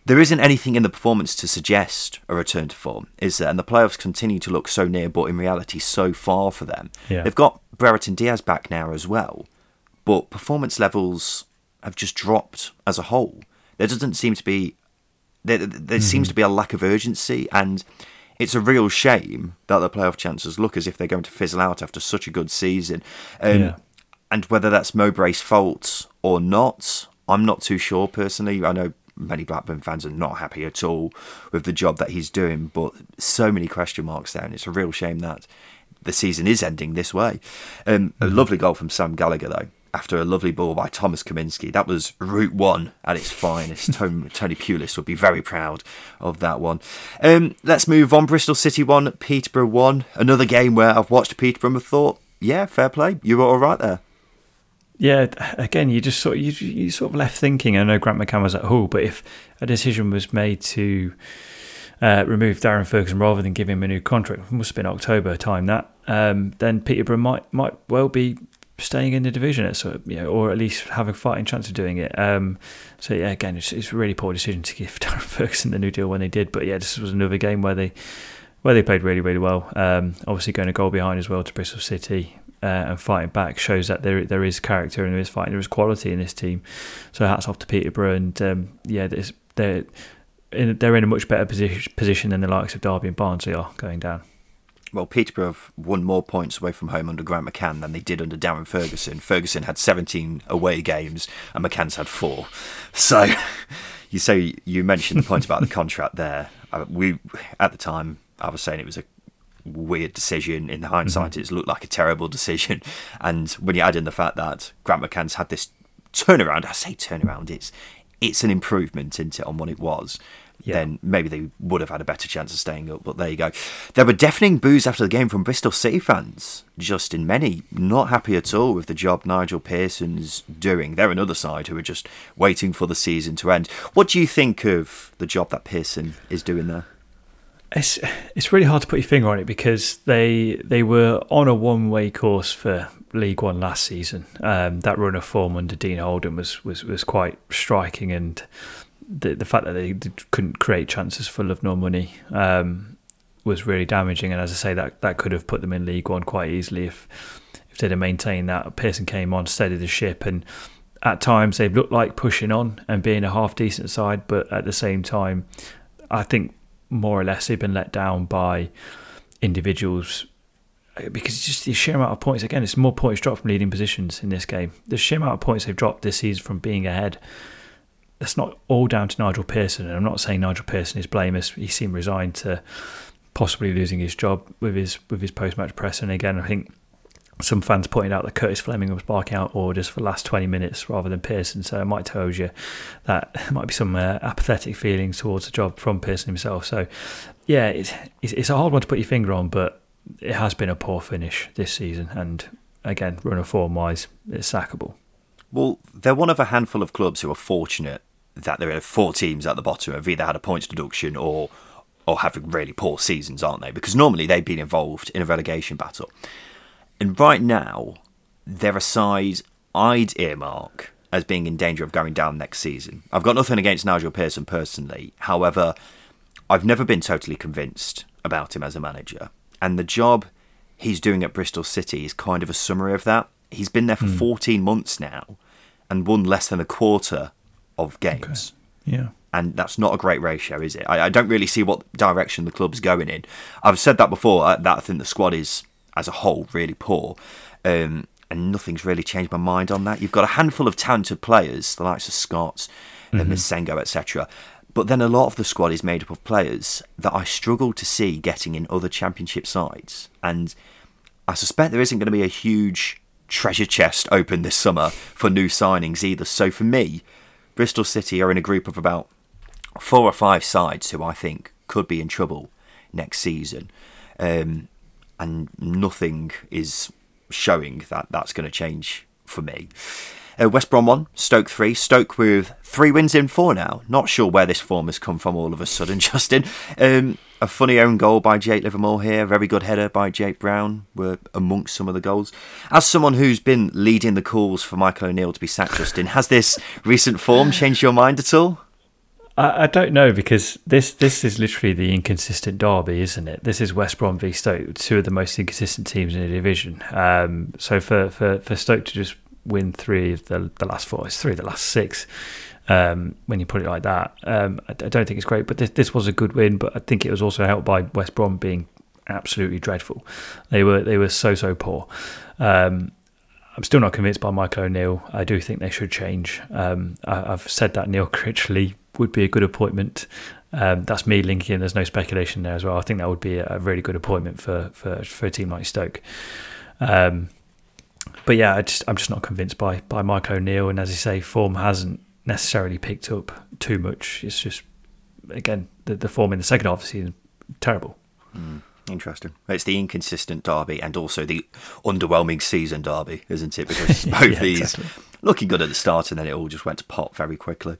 there isn't anything in the performance to suggest a return to form, is there? And the playoffs continue to look so near, but in reality, so far for them. Yeah. They've got Brereton Diaz back now as well, but performance levels have just dropped as a whole. There doesn't seem to be there, there mm-hmm. seems to be a lack of urgency and it's a real shame that the playoff chances look as if they're going to fizzle out after such a good season. Um, yeah. And whether that's Mowbray's fault or not, I'm not too sure personally. I know many Blackburn fans are not happy at all with the job that he's doing, but so many question marks there, and it's a real shame that the season is ending this way. Um, a mm-hmm. lovely goal from Sam Gallagher, though after a lovely ball by Thomas Kaminski. That was Route One at its finest. Tony, Tony Pulis would be very proud of that one. Um, let's move on. Bristol City one, Peterborough one. Another game where I've watched Peterborough and thought, yeah, fair play. You were all right there. Yeah, again, you just sort of, you, you sort of left thinking. I know Grant McCann was at Hull, but if a decision was made to uh, remove Darren Ferguson rather than give him a new contract, it must have been October time that, um, then Peterborough might might well be staying in the division, you know, or at least have a fighting chance of doing it. Um, so yeah, again, it's, it's a really poor decision to give Darren Ferguson the new deal when they did. But yeah, this was another game where they where they played really really well. Um, obviously going a goal behind as well to Bristol City. uh, and fighting back shows that there there is character and there is fighting, there is quality in this team. So hats off to Peterborough, and um, yeah, they're in, they're in a much better position position than the likes of Derby and Barnsley are going down. Well, Peterborough have won more points away from home under Grant McCann than they did under Darren Ferguson. Ferguson had 17 away games and McCann's had four. So you say you mentioned the point about the contract there. Uh, we at the time I was saying it was a weird decision. In hindsight, mm-hmm. it's looked like a terrible decision. And when you add in the fact that Grant McCann's had this turnaround, I say turnaround, it's it's an improvement into on what it was. Yeah. Then maybe they would have had a better chance of staying up. But there you go. There were deafening boos after the game from Bristol City fans. Justin, many not happy at all with the job Nigel Pearson's doing. They're another side who are just waiting for the season to end. What do you think of the job that Pearson is doing there? It's it's really hard to put your finger on it because they they were on a one way course for League One last season. Um, that run of form under Dean Holden was was, was quite striking, and the the fact that they couldn't create chances for love nor money um, was really damaging. And as I say, that that could have put them in League One quite easily if if they'd have maintained that. Pearson came on, steadied the ship, and at times they've looked like pushing on and being a half decent side, but at the same time, I think more or less they've been let down by individuals uh, because it's just the sheer amount of points. Again, it's more points dropped from leading positions in this game. The sheer amount of points they've dropped this season from being ahead. That's not all down to Nigel Pearson, and I'm not saying Nigel Pearson is blameless. He seemed resigned to possibly losing his job with his with his post match press. And again, I think some fans pointed out that Curtis Fleming was barking out orders for the last 20 minutes rather than Pearson. So it might tell you that there might be some uh, apathetic feelings towards the job from Pearson himself. So, yeah, it's, it's a hard one to put your finger on, but it has been a poor finish this season. And again, run of form wise, it's sackable. Well, they're one of a handful of clubs who are fortunate that there are four teams at the bottom have either had a points deduction or or having really poor seasons, aren't they? Because normally they've been involved in a relegation battle. And right now, they're a side I'd earmark as being in danger of going down next season. I've got nothing against Nigel Pearson personally. However, I've never been totally convinced about him as a manager. And the job he's doing at Bristol City is kind of a summary of that. He's been there for mm. 14 months now and won less than a quarter of games. Okay. Yeah. And that's not a great ratio, is it? I, I, don't really see what direction the club's going in. I've said that before, uh, that I think the squad is as a whole really poor. Um, and nothing's really changed my mind on that. You've got a handful of talented players, the likes of Scott, mm-hmm. and Massengo, etc. But then a lot of the squad is made up of players that I struggle to see getting in other championship sides. And I suspect there isn't going to be a huge treasure chest open this summer for new signings either. So for me, Bristol City are in a group of about four or five sides who I think could be in trouble next season. Um, and nothing is showing that that's going to change for me. Uh, West Brom 1, Stoke 3. Stoke with three wins in four now. Not sure where this form has come from all of a sudden, Justin. Um, a funny own goal by Jake Livermore here. Very good header by Jake Brown were amongst some of the goals. As someone who's been leading the calls for Michael O'Neill to be sacked, Justin, has this recent form changed your mind at all? I, I, don't know because this this is literally the inconsistent derby, isn't it? This is West Brom v Stoke, two of the most inconsistent teams in the division. Um, so for, for, for Stoke to just win three of the, the last four, it's three of the last six. Um, when you put it like that, um, I, I, don't think it's great. But this, this was a good win. But I think it was also helped by West Brom being absolutely dreadful. They were they were so so poor. Um, I'm still not convinced by Michael O'Neill. I do think they should change. Um, I, have said that Neil Critchley would be a good appointment. Um, that's me linking in. There's no speculation there as well. I think that would be a really good appointment for for, for a team like Stoke. Um, but yeah, I just I'm just not convinced by by Mike O'Neill. And as you say, form hasn't necessarily picked up too much. It's just again the, the form in the second half season terrible. Mm. Interesting. It's the inconsistent derby and also the underwhelming season derby, isn't it? Because both yeah, these exactly. looking good at the start and then it all just went to pot very quickly.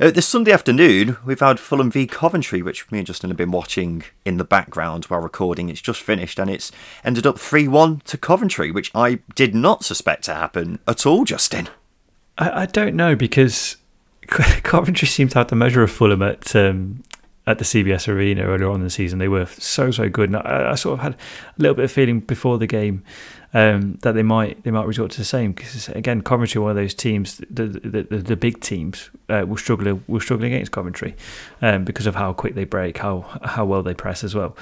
Uh, this Sunday afternoon, we've had Fulham v Coventry, which me and Justin have been watching in the background while recording. It's just finished and it's ended up 3 1 to Coventry, which I did not suspect to happen at all, Justin. I, I don't know because Coventry seemed to have the measure of Fulham at um, at the CBS Arena earlier on in the season. They were so so good, and I, I, sort of had a little bit of feeling before the game um, that they might they might resort to the same. Because again, Coventry, one of those teams, the the, the, the big teams uh, will struggle will struggle against Coventry um, because of how quick they break, how how well they press as well.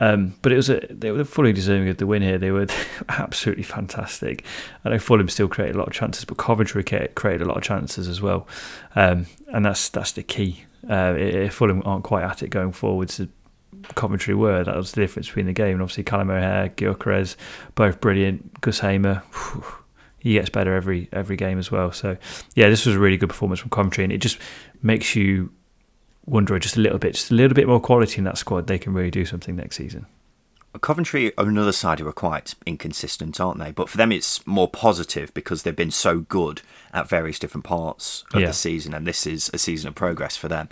Um, but it was a, they were fully deserving of the win here. They were absolutely fantastic. I know Fulham still created a lot of chances, but Coventry created a lot of chances as well, um, and that's that's the key. Uh, if Fulham aren't quite at it going forwards, Coventry were. That was the difference between the game. And obviously, Callum O'Hare, Gyökeres, both brilliant. Gus Hamer, whew, he gets better every every game as well. So, yeah, this was a really good performance from Coventry, and it just makes you wonder just a little bit, just a little bit more quality in that squad. They can really do something next season. Coventry are another side who are quite inconsistent, aren't they? But for them, it's more positive because they've been so good at various different parts of yeah. the season, and this is a season of progress for them.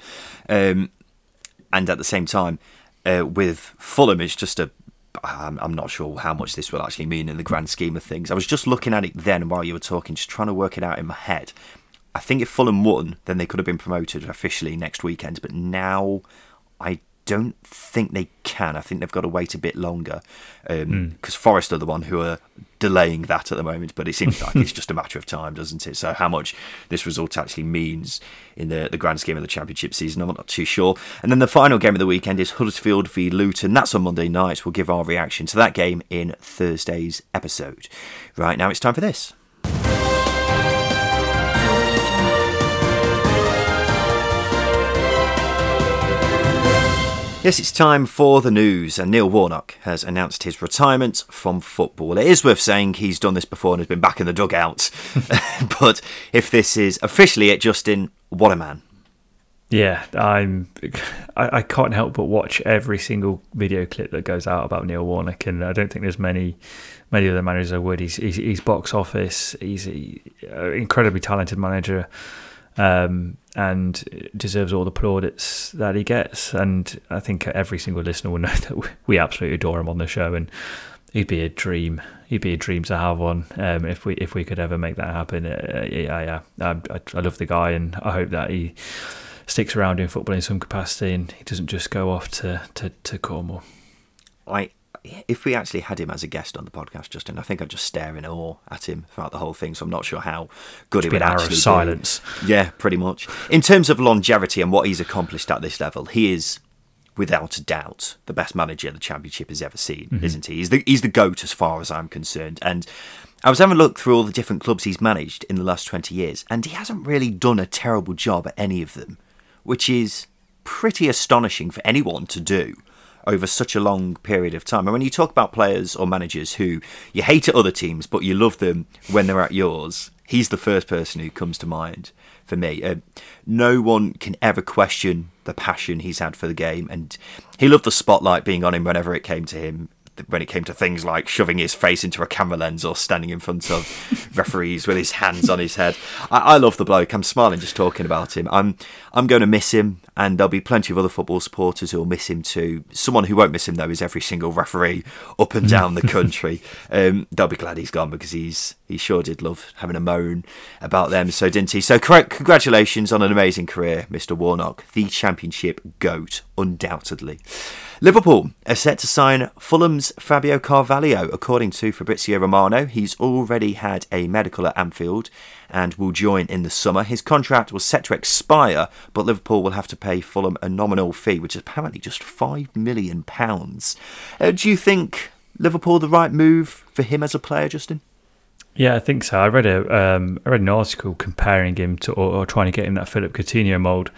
Um, and at the same time, uh, with Fulham, it's just a. I'm, I'm not sure how much this will actually mean in the grand scheme of things. I was just looking at it then while you were talking, just trying to work it out in my head. I think if Fulham won, then they could have been promoted officially next weekend. But now, I don't think they can. I think they've got to wait a bit longer because um, mm. Forest are the one who are delaying that at the moment. But it seems like it's just a matter of time, doesn't it? So how much this result actually means in the, the grand scheme of the championship season, I'm not too sure. And then the final game of the weekend is Huddersfield v Luton. That's on Monday night. We'll give our reaction to that game in Thursday's episode. Right now, it's time for this. Yes, it's time for the news, and Neil Warnock has announced his retirement from football. It is worth saying he's done this before and has been back in the dugout. but if this is officially it, Justin, what a man. Yeah, I'm. I, I, can't help but watch every single video clip that goes out about Neil Warnock, and I don't think there's many, many other managers I would. He's, he's, he's box office. He's an uh, incredibly talented manager um, and deserves all the plaudits that he gets. And I think every single listener will know that we absolutely adore him on the show, and he'd be a dream. He'd be a dream to have one um, if we if we could ever make that happen. Uh, yeah, yeah, I, I love the guy, and I hope that he sticks around in football in some capacity, and he doesn't just go off to to, to Cornwall. I if we actually had him as a guest on the podcast, Justin, I think I'd just stare in awe at him throughout the whole thing. So I'm not sure how good it would actually be. silence. Yeah, pretty much. In terms of longevity and what he's accomplished at this level, he is without a doubt the best manager the championship has ever seen, mm-hmm. isn't he? He's the he's the goat as far as I'm concerned. And I was having a look through all the different clubs he's managed in the last 20 years, and he hasn't really done a terrible job at any of them, which is pretty astonishing for anyone to do over such a long period of time. And when you talk about players or managers who you hate at other teams, but you love them when they're at yours, he's the first person who comes to mind for me. Uh, no one can ever question the passion he's had for the game, and he loved the spotlight being on him whenever it came to him when it came to things like shoving his face into a camera lens or standing in front of referees with his hands on his head. I, I, love the bloke. I'm smiling just talking about him. I'm I'm going to miss him, and there'll be plenty of other football supporters who'll miss him too. Someone who won't miss him though is every single referee up and down the country. Um, they'll be glad he's gone because he's he sure did love having a moan about them, so didn't he? So congratulations on an amazing career, Mr. Warnock, the championship goat, undoubtedly. Liverpool are set to sign Fulham's Fabio Carvalho. According to Fabrizio Romano, he's already had a medical at Anfield and will join in the summer. His contract was set to expire, but Liverpool will have to pay Fulham a nominal fee, which is apparently just £5 million. Uh, do you think Liverpool the right move for him as a player, Justin? Yeah, I think so. I read a um, I read an article comparing him to or, or trying to get him that Philip Coutinho mold,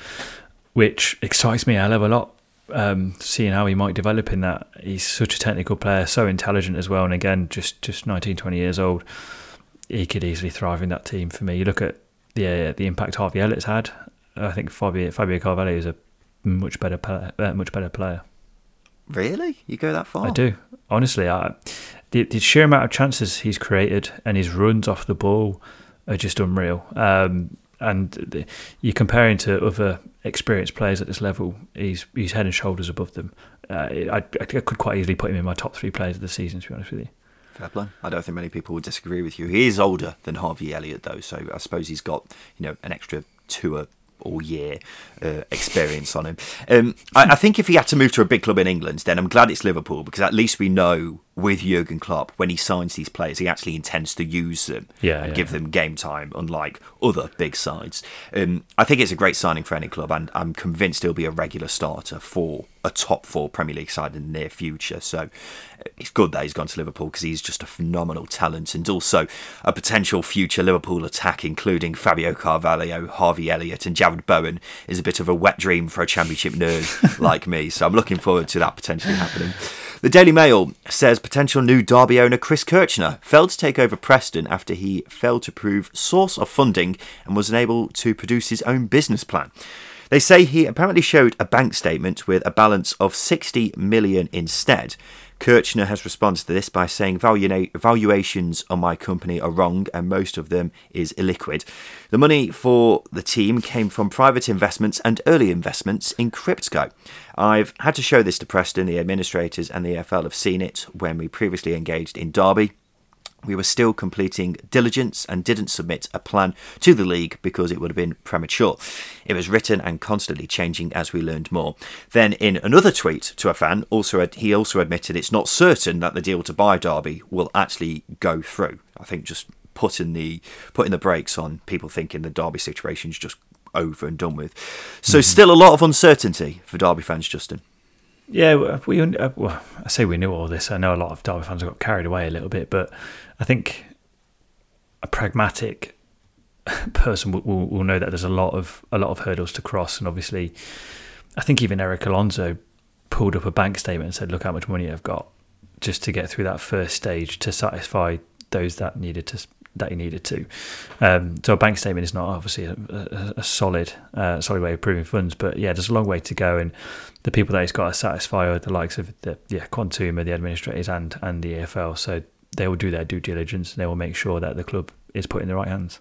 which excites me a hell of a lot um, seeing how he might develop in that. He's such a technical player, so intelligent as well, and again, just just 19, 20 years old. He could easily thrive in that team for me. You look at the uh, the impact Harvey Elliott's had. I think Fabio Fabio Carvalho is a much better player, uh, much better player. Really, you go that far? I do. Honestly, I, the the sheer amount of chances he's created and his runs off the ball are just unreal. Um, and the, you're comparing to other experienced players at this level, he's he's head and shoulders above them. Uh, I, I could quite easily put him in my top three players of the season, to be honest with you. Fair play. I don't think many people would disagree with you. He is older than Harvey Elliott, though, so I suppose he's got you know an extra tour all year uh, experience on him. Um, I, I, think if he had to move to a big club in England, then I'm glad it's Liverpool because at least we know with Jurgen Klopp when he signs these players. He actually intends to use them Yeah, and yeah, give them game time, unlike other big sides. Um, I think it's a great signing for any club, and I'm convinced he'll be a regular starter for a top four Premier League side in the near future. So uh, it's good that he's gone to Liverpool because he's just a phenomenal talent and also a potential future Liverpool attack, including Fabio Carvalho, Harvey Elliott, and Jarrod Bowen, is a bit of a wet dream for a Championship nerd like me. So I'm looking forward to that potentially happening. The Daily Mail says potential new Derby owner Chris Kirchner failed to take over Preston after he failed to prove source of funding and was unable to produce his own business plan. They say he apparently showed a bank statement with a balance of 60 million instead. Kirchner has responded to this by saying valuations on my company are wrong and most of them is illiquid. The money for the team came from private investments and early investments in crypto. I've had to show this to Preston, the administrators and the EFL have seen it when we previously engaged in Derby. We were still completing diligence and didn't submit a plan to the league because it would have been premature. It was written and constantly changing as we learned more. Then, in another tweet to a fan, also he also admitted it's not certain that the deal to buy Derby will actually go through. I think just putting the putting the brakes on people thinking the Derby situation is just over and done with. So, still a lot of uncertainty for Derby fans, Justin. Yeah, we. Uh, well, I say we knew all this. I know a lot of Derby fans got carried away a little bit, but I think a pragmatic person will, will, will know that there's a lot of a lot of hurdles to cross, and obviously, I think even Erik Alonso pulled up a bank statement and said, "Look how much money I've got," just to get through that first stage to satisfy those that needed to that he needed to. Um, so a bank statement is not obviously a, a, a solid uh, solid way of proving funds, but yeah, there's a long way to go, and the people that he's got to satisfy are the likes of the yeah Quantuma, the administrators, and and the EFL. So they will do their due diligence and they will make sure that the club is put in the right hands.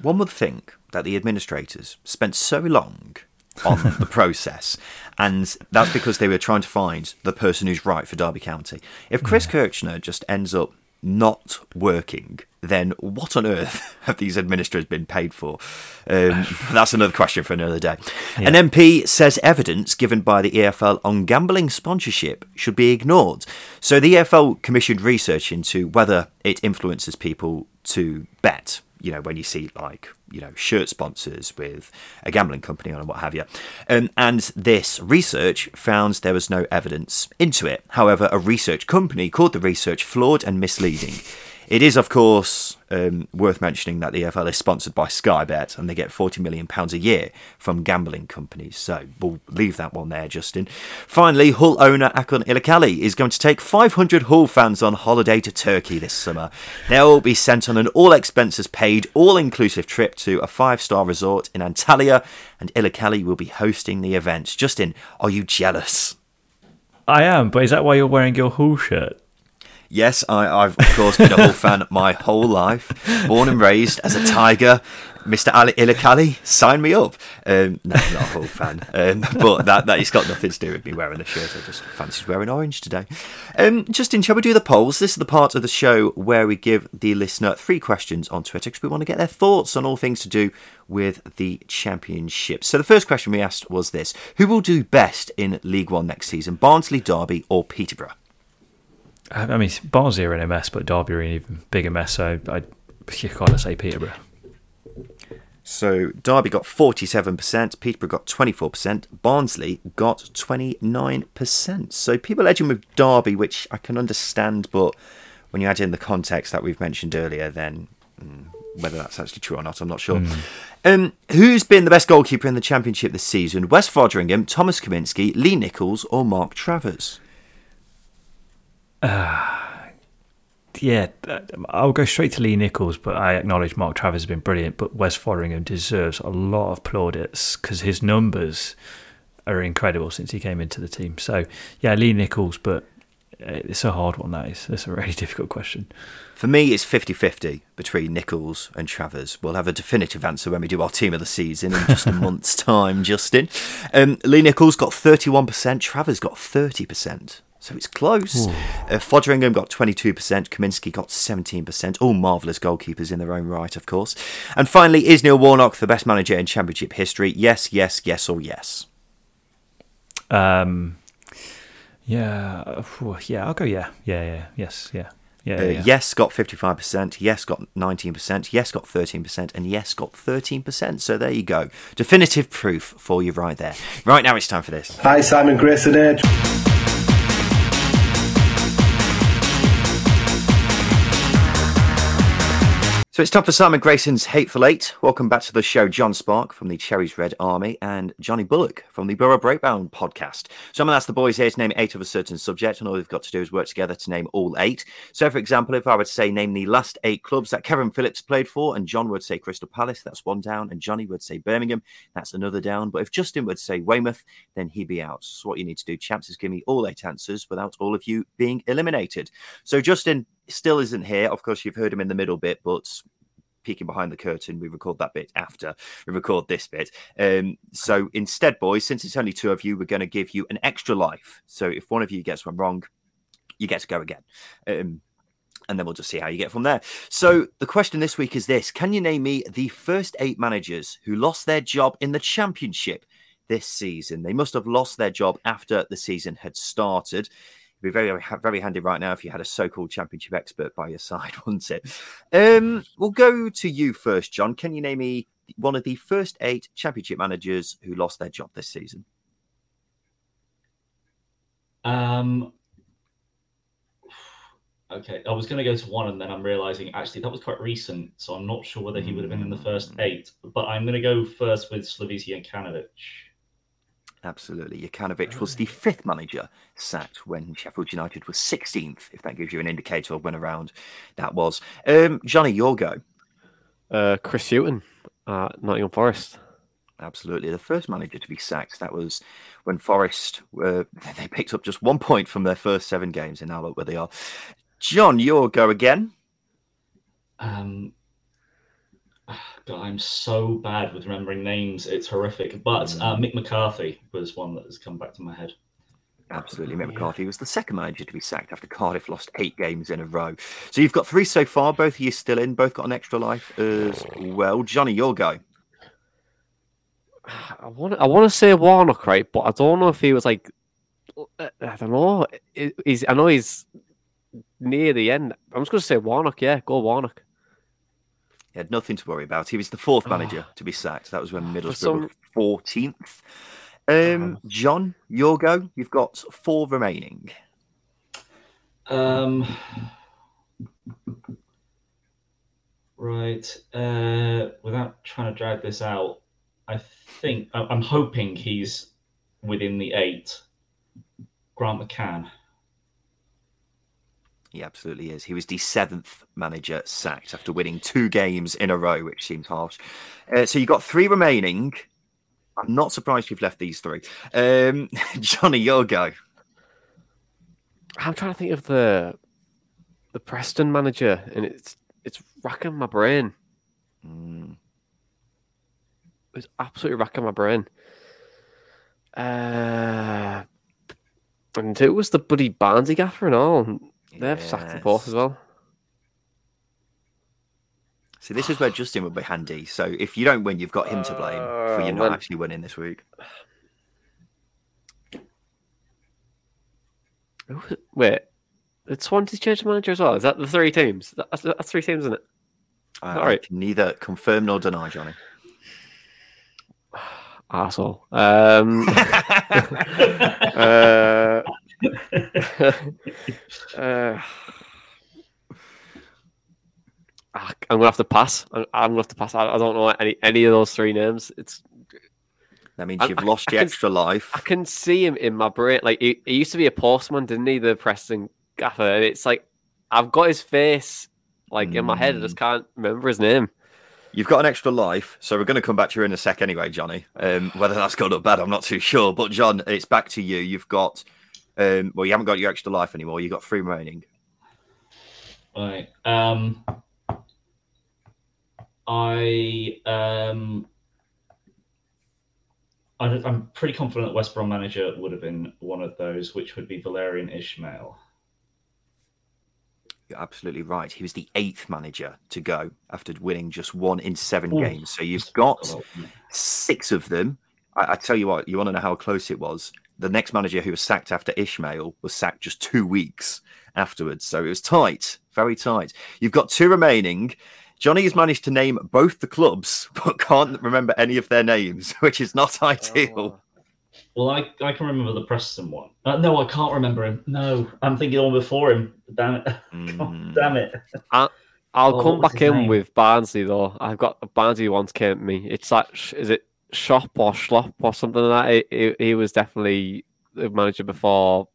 One would think that the administrators spent so long on the process, and that's because they were trying to find the person who's right for Derby County. If Chris Kirchner just ends up not working, then what on earth have these administrators been paid for? Um, that's another question for another day. An MP says evidence given by the EFL on gambling sponsorship should be ignored. So the EFL commissioned research into whether it influences people to bet. You know, when you see like you know shirt sponsors with a gambling company on and what have you, um, and this research found there was no evidence into it. However, a research company called the research flawed and misleading. It is, of course, um, worth mentioning that the EFL is sponsored by Sky Bet and they get £40 million a year from gambling companies. So we'll leave that one there, Justin. Finally, Hull owner Acun Ilicali is going to take 500 Hull fans on holiday to Turkey this summer. They'll be sent on an all expenses paid, all inclusive trip to a five star resort in Antalya, and Ilicali will be hosting the event. Justin, are you jealous? I am, but is that why you're wearing your Hull shirt? Yes, I, I've of course been a Hull fan my whole life. Born and raised as a Tiger. Mr. Ali Ilicali, sign me up. Um, no, not a Hull fan, um, but that that it's got nothing to do with me wearing the shirt. I just fancied wearing orange today. Um, Justin, shall we do the polls? This is the part of the show where we give the listener three questions on Twitter because we want to get their thoughts on all things to do with the championship. So the first question we asked was this: Who will do best in League One next season? Barnsley, Derby, or Peterborough? I mean, Barnsley are in a mess, but Derby are in an even bigger mess. So I, you gotta say Peterborough. So Derby got 47%, Peterborough got 24%, Barnsley got 29%. So people are edging with Derby, which I can understand, but when you add in the context that we've mentioned earlier, then mm, whether that's actually true or not, I'm not sure. Um, who's been the best goalkeeper in the Championship this season? Wes Foderingham, Thomas Kaminski, Lee Nicholls, or Mark Travers? Yeah, uh, I'll go straight to Lee Nicholls, but I acknowledge Mark Travers has been brilliant. But Wes Foderingham deserves a lot of plaudits because his numbers are incredible since he came into the team. So yeah, Lee Nicholls, but uh, it's a hard one. That is, it's a really difficult question. For me, it's 50 50 between Nicholls and Travers. We'll have a definitive answer when we do our team of the season in just a month's time, Justin. Um, Lee Nicholls got 31%, Travers got 30%. So it's close. Uh, Foderingham got 22%, Kaminski got 17%. All marvellous goalkeepers in their own right, of course. And finally, is Neil Warnock the best manager in Championship history? Yes, yes, yes, or yes. Um, Yeah, uh, yeah, I'll go. Yeah, yeah, yeah, yes, yeah, yeah. Uh, yeah, yeah. Yes got 55%, yes got 19%, yes got 13%, and yes got 13%. So there you go. Definitive proof for you right there. Right now it's time for this. Hi, Simon Grayson here. So it's time for Simon Grayson's Hateful Eight. Welcome back to the show, John Spark from the Cherries Red Army and Johnny Bullock from the Boro Breakdown podcast. So I'm going to ask the boys here to name eight of a certain subject, and all they've got to do is work together to name all eight. So, for example, if I were to say name the last eight clubs that Kevin Phillips played for, and John would say Crystal Palace, that's one down, and Johnny would say Birmingham, that's another down. But if Justin would say Weymouth, then he'd be out. So what you need to do, chaps, is give me all eight answers without all of you being eliminated. So Justin still isn't here. Of course, you've heard him in the middle bit, but peeking behind the curtain. We record that bit after we record this bit. Um, so instead, boys, since it's only two of you, we're going to give you an extra life. So if one of you gets one wrong, you get to go again. Um, and then we'll just see how you get from there. So the question this week is this Can you name me the first eight managers who lost their job in the championship this season? They must have lost their job after the season had started. It'd be very, very handy right now if you had a so-called championship expert by your side, wouldn't it? Um, we'll go to you first, John. Can you name me one of the first eight championship managers who lost their job this season? Um, okay, I was going to go to one, and then I'm realizing actually that was quite recent, so I'm not sure whether he would have been in the first eight. But I'm going to go first with Slavisa Jokanovic. Absolutely. Jokanovic was the fifth manager sacked when Sheffield United was 16th, if that gives you an indicator of when around that was. Um, Johnny, your go. Uh, Chris Hughton at Nottingham Forest. Absolutely. The first manager to be sacked, that was when Forest were, they picked up just one point from their first seven games, and now look where they are. John, your go again. Um, God, I'm so bad with remembering names. It's horrific. But uh, Mick McCarthy was one that has come back to my head. Absolutely. Mick McCarthy was the second manager to be sacked after Cardiff lost eight games in a row. So you've got three so far. Both of you still in. Both got an extra life as well. Johnny, your go. I want I want to say Warnock, right? But I don't know if he was like I don't know. He's I know he's near the end. I'm just going to say Warnock. Yeah, go Warnock. He had nothing to worry about. He was the fourth manager to be sacked. That was when Middlesbrough some... were 14th. Um, John, your go. You've got four remaining. Um, right. Uh, without trying to drag this out, I think I'm hoping he's within the eight. Grant McCann. He absolutely is. He was the seventh manager sacked after winning two games in a row, which seems harsh. Uh, so you've got three remaining. I'm not surprised you've left these three. Um, Johnny, your go. I'm trying to think of the the Preston manager, and it's it's racking my brain. Mm. It's absolutely racking my brain. Uh, and it was the buddy Barnsley gaffer and all. They've sacked the both as well. See, this is where Justin would be handy. So if you don't win, you've got him to blame for you not actually winning this week. Wait, did Swansea change manager as well? Is that the three teams? That's, that's three teams, isn't it? All right. Neither confirm nor deny, Johnny. Asshole. Um, uh, uh, I'm gonna have to pass. I'm, I'm, gonna have to pass. I, I, don't know any any of those three names. It's that means you've I, lost your extra life. I can see him in my brain. Like he, he, used to be a postman, didn't he? The Preston gaffer, and it's like I've got his face like mm. in my head. I just hmm. can't remember his name. You've got an extra life, so we're going to come back to you in a sec anyway, Johnny. Um, whether that's good or bad, I'm not too sure. But John, it's back to you. You've got um, well, you haven't got your extra life anymore. You've got three remaining. Right. Um, I um, I, am pretty confident that West Brom manager would have been one of those, which would be Valérien Ismaël. You're absolutely right. He was the eighth manager to go after winning just one in seven Ooh. games. So you've got six of them. I, I, tell you what, you want to know how close it was? The next manager who was sacked after Ismaël was sacked just two weeks afterwards. So it was tight, very tight. You've got two remaining. Johnny has managed to name both the clubs, but can't remember any of their names, which is not ideal. Well, I, I can remember the Preston one. Uh, no, I can't remember him. No, I'm thinking on before him. Damn it. Mm. Damn it. I'll Oh, come back in name? with Barnsley though. I've got Barnsley once came to me. It's like is it Shop or Schlop or something like that? He, he, he was definitely the manager before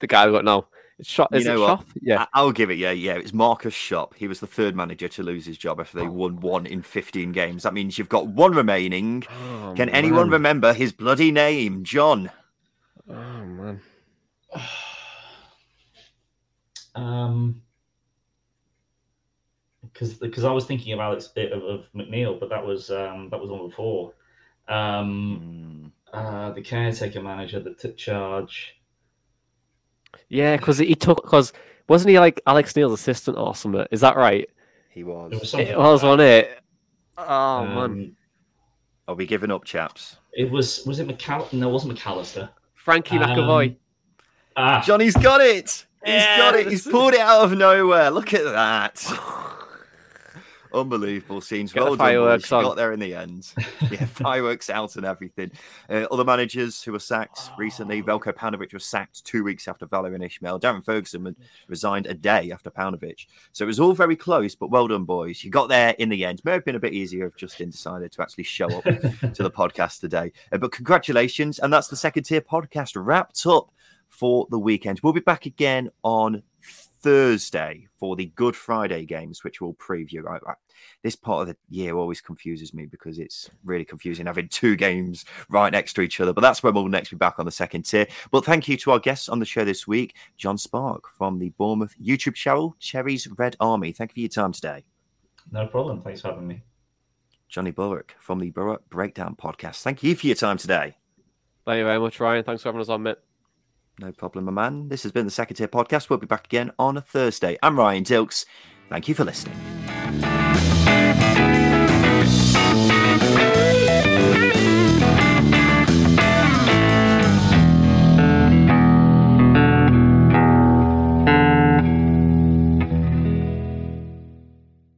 the guy we got now. It's Shop. You Is it know what? Shop? Yeah. I- I'll give it, yeah, yeah. It's Markus Schopp. He was the third manager to lose his job after they won one in 15 games. That means you've got one remaining. Oh, Can anyone remember his bloody name? John. Oh man. Um, because because I was thinking of Alex of, of McNeil, but that was um that was on before. Um, Mm. uh, the caretaker manager that took charge. Yeah, because he took because wasn't he like Alex Neil's assistant or something? Is that right? He was. It was something. It like was on it. Oh man. Um, Are we giving up, chaps? It was was it McCall? No, it wasn't McAllister. Frankie um, McAvoy. Ah, Johnny's got it. He's got it. He's pulled it out of nowhere. Look at that. Unbelievable scenes. Get Well done, fireworks on. got there in the end. Yeah, fireworks out and everything. Uh, other managers who were sacked recently. Velko Paunovic was sacked two weeks after Valérien Ismaël. Darren Ferguson had resigned a day after Paunovic. So it was all very close, but well done, boys. You got there in the end. May have been a bit easier if Justin decided to actually show up to the podcast today. Uh, but congratulations. And that's the second tier podcast wrapped up for the weekend. We'll be back again on Thursday for the Good Friday games, which we'll preview. I, I, this part of the year always confuses me because it's really confusing having two games right next to each other. But that's when we'll next be back on the second tier. But thank you to our guests on the show this week, John Spark from the Bournemouth YouTube channel, Cherry's Red Army. Thank you for your time today. no problem. Thanks for having me. Johnny Bullock from the Boro Breakdown podcast. Thank you for your time today. Thank you very much, Ryan. Thanks for having us on, mate. No problem, my man. This has been the Second Tier Podcast. We'll be back again on a Thursday. I'm Ryan Dilks. Thank you for listening.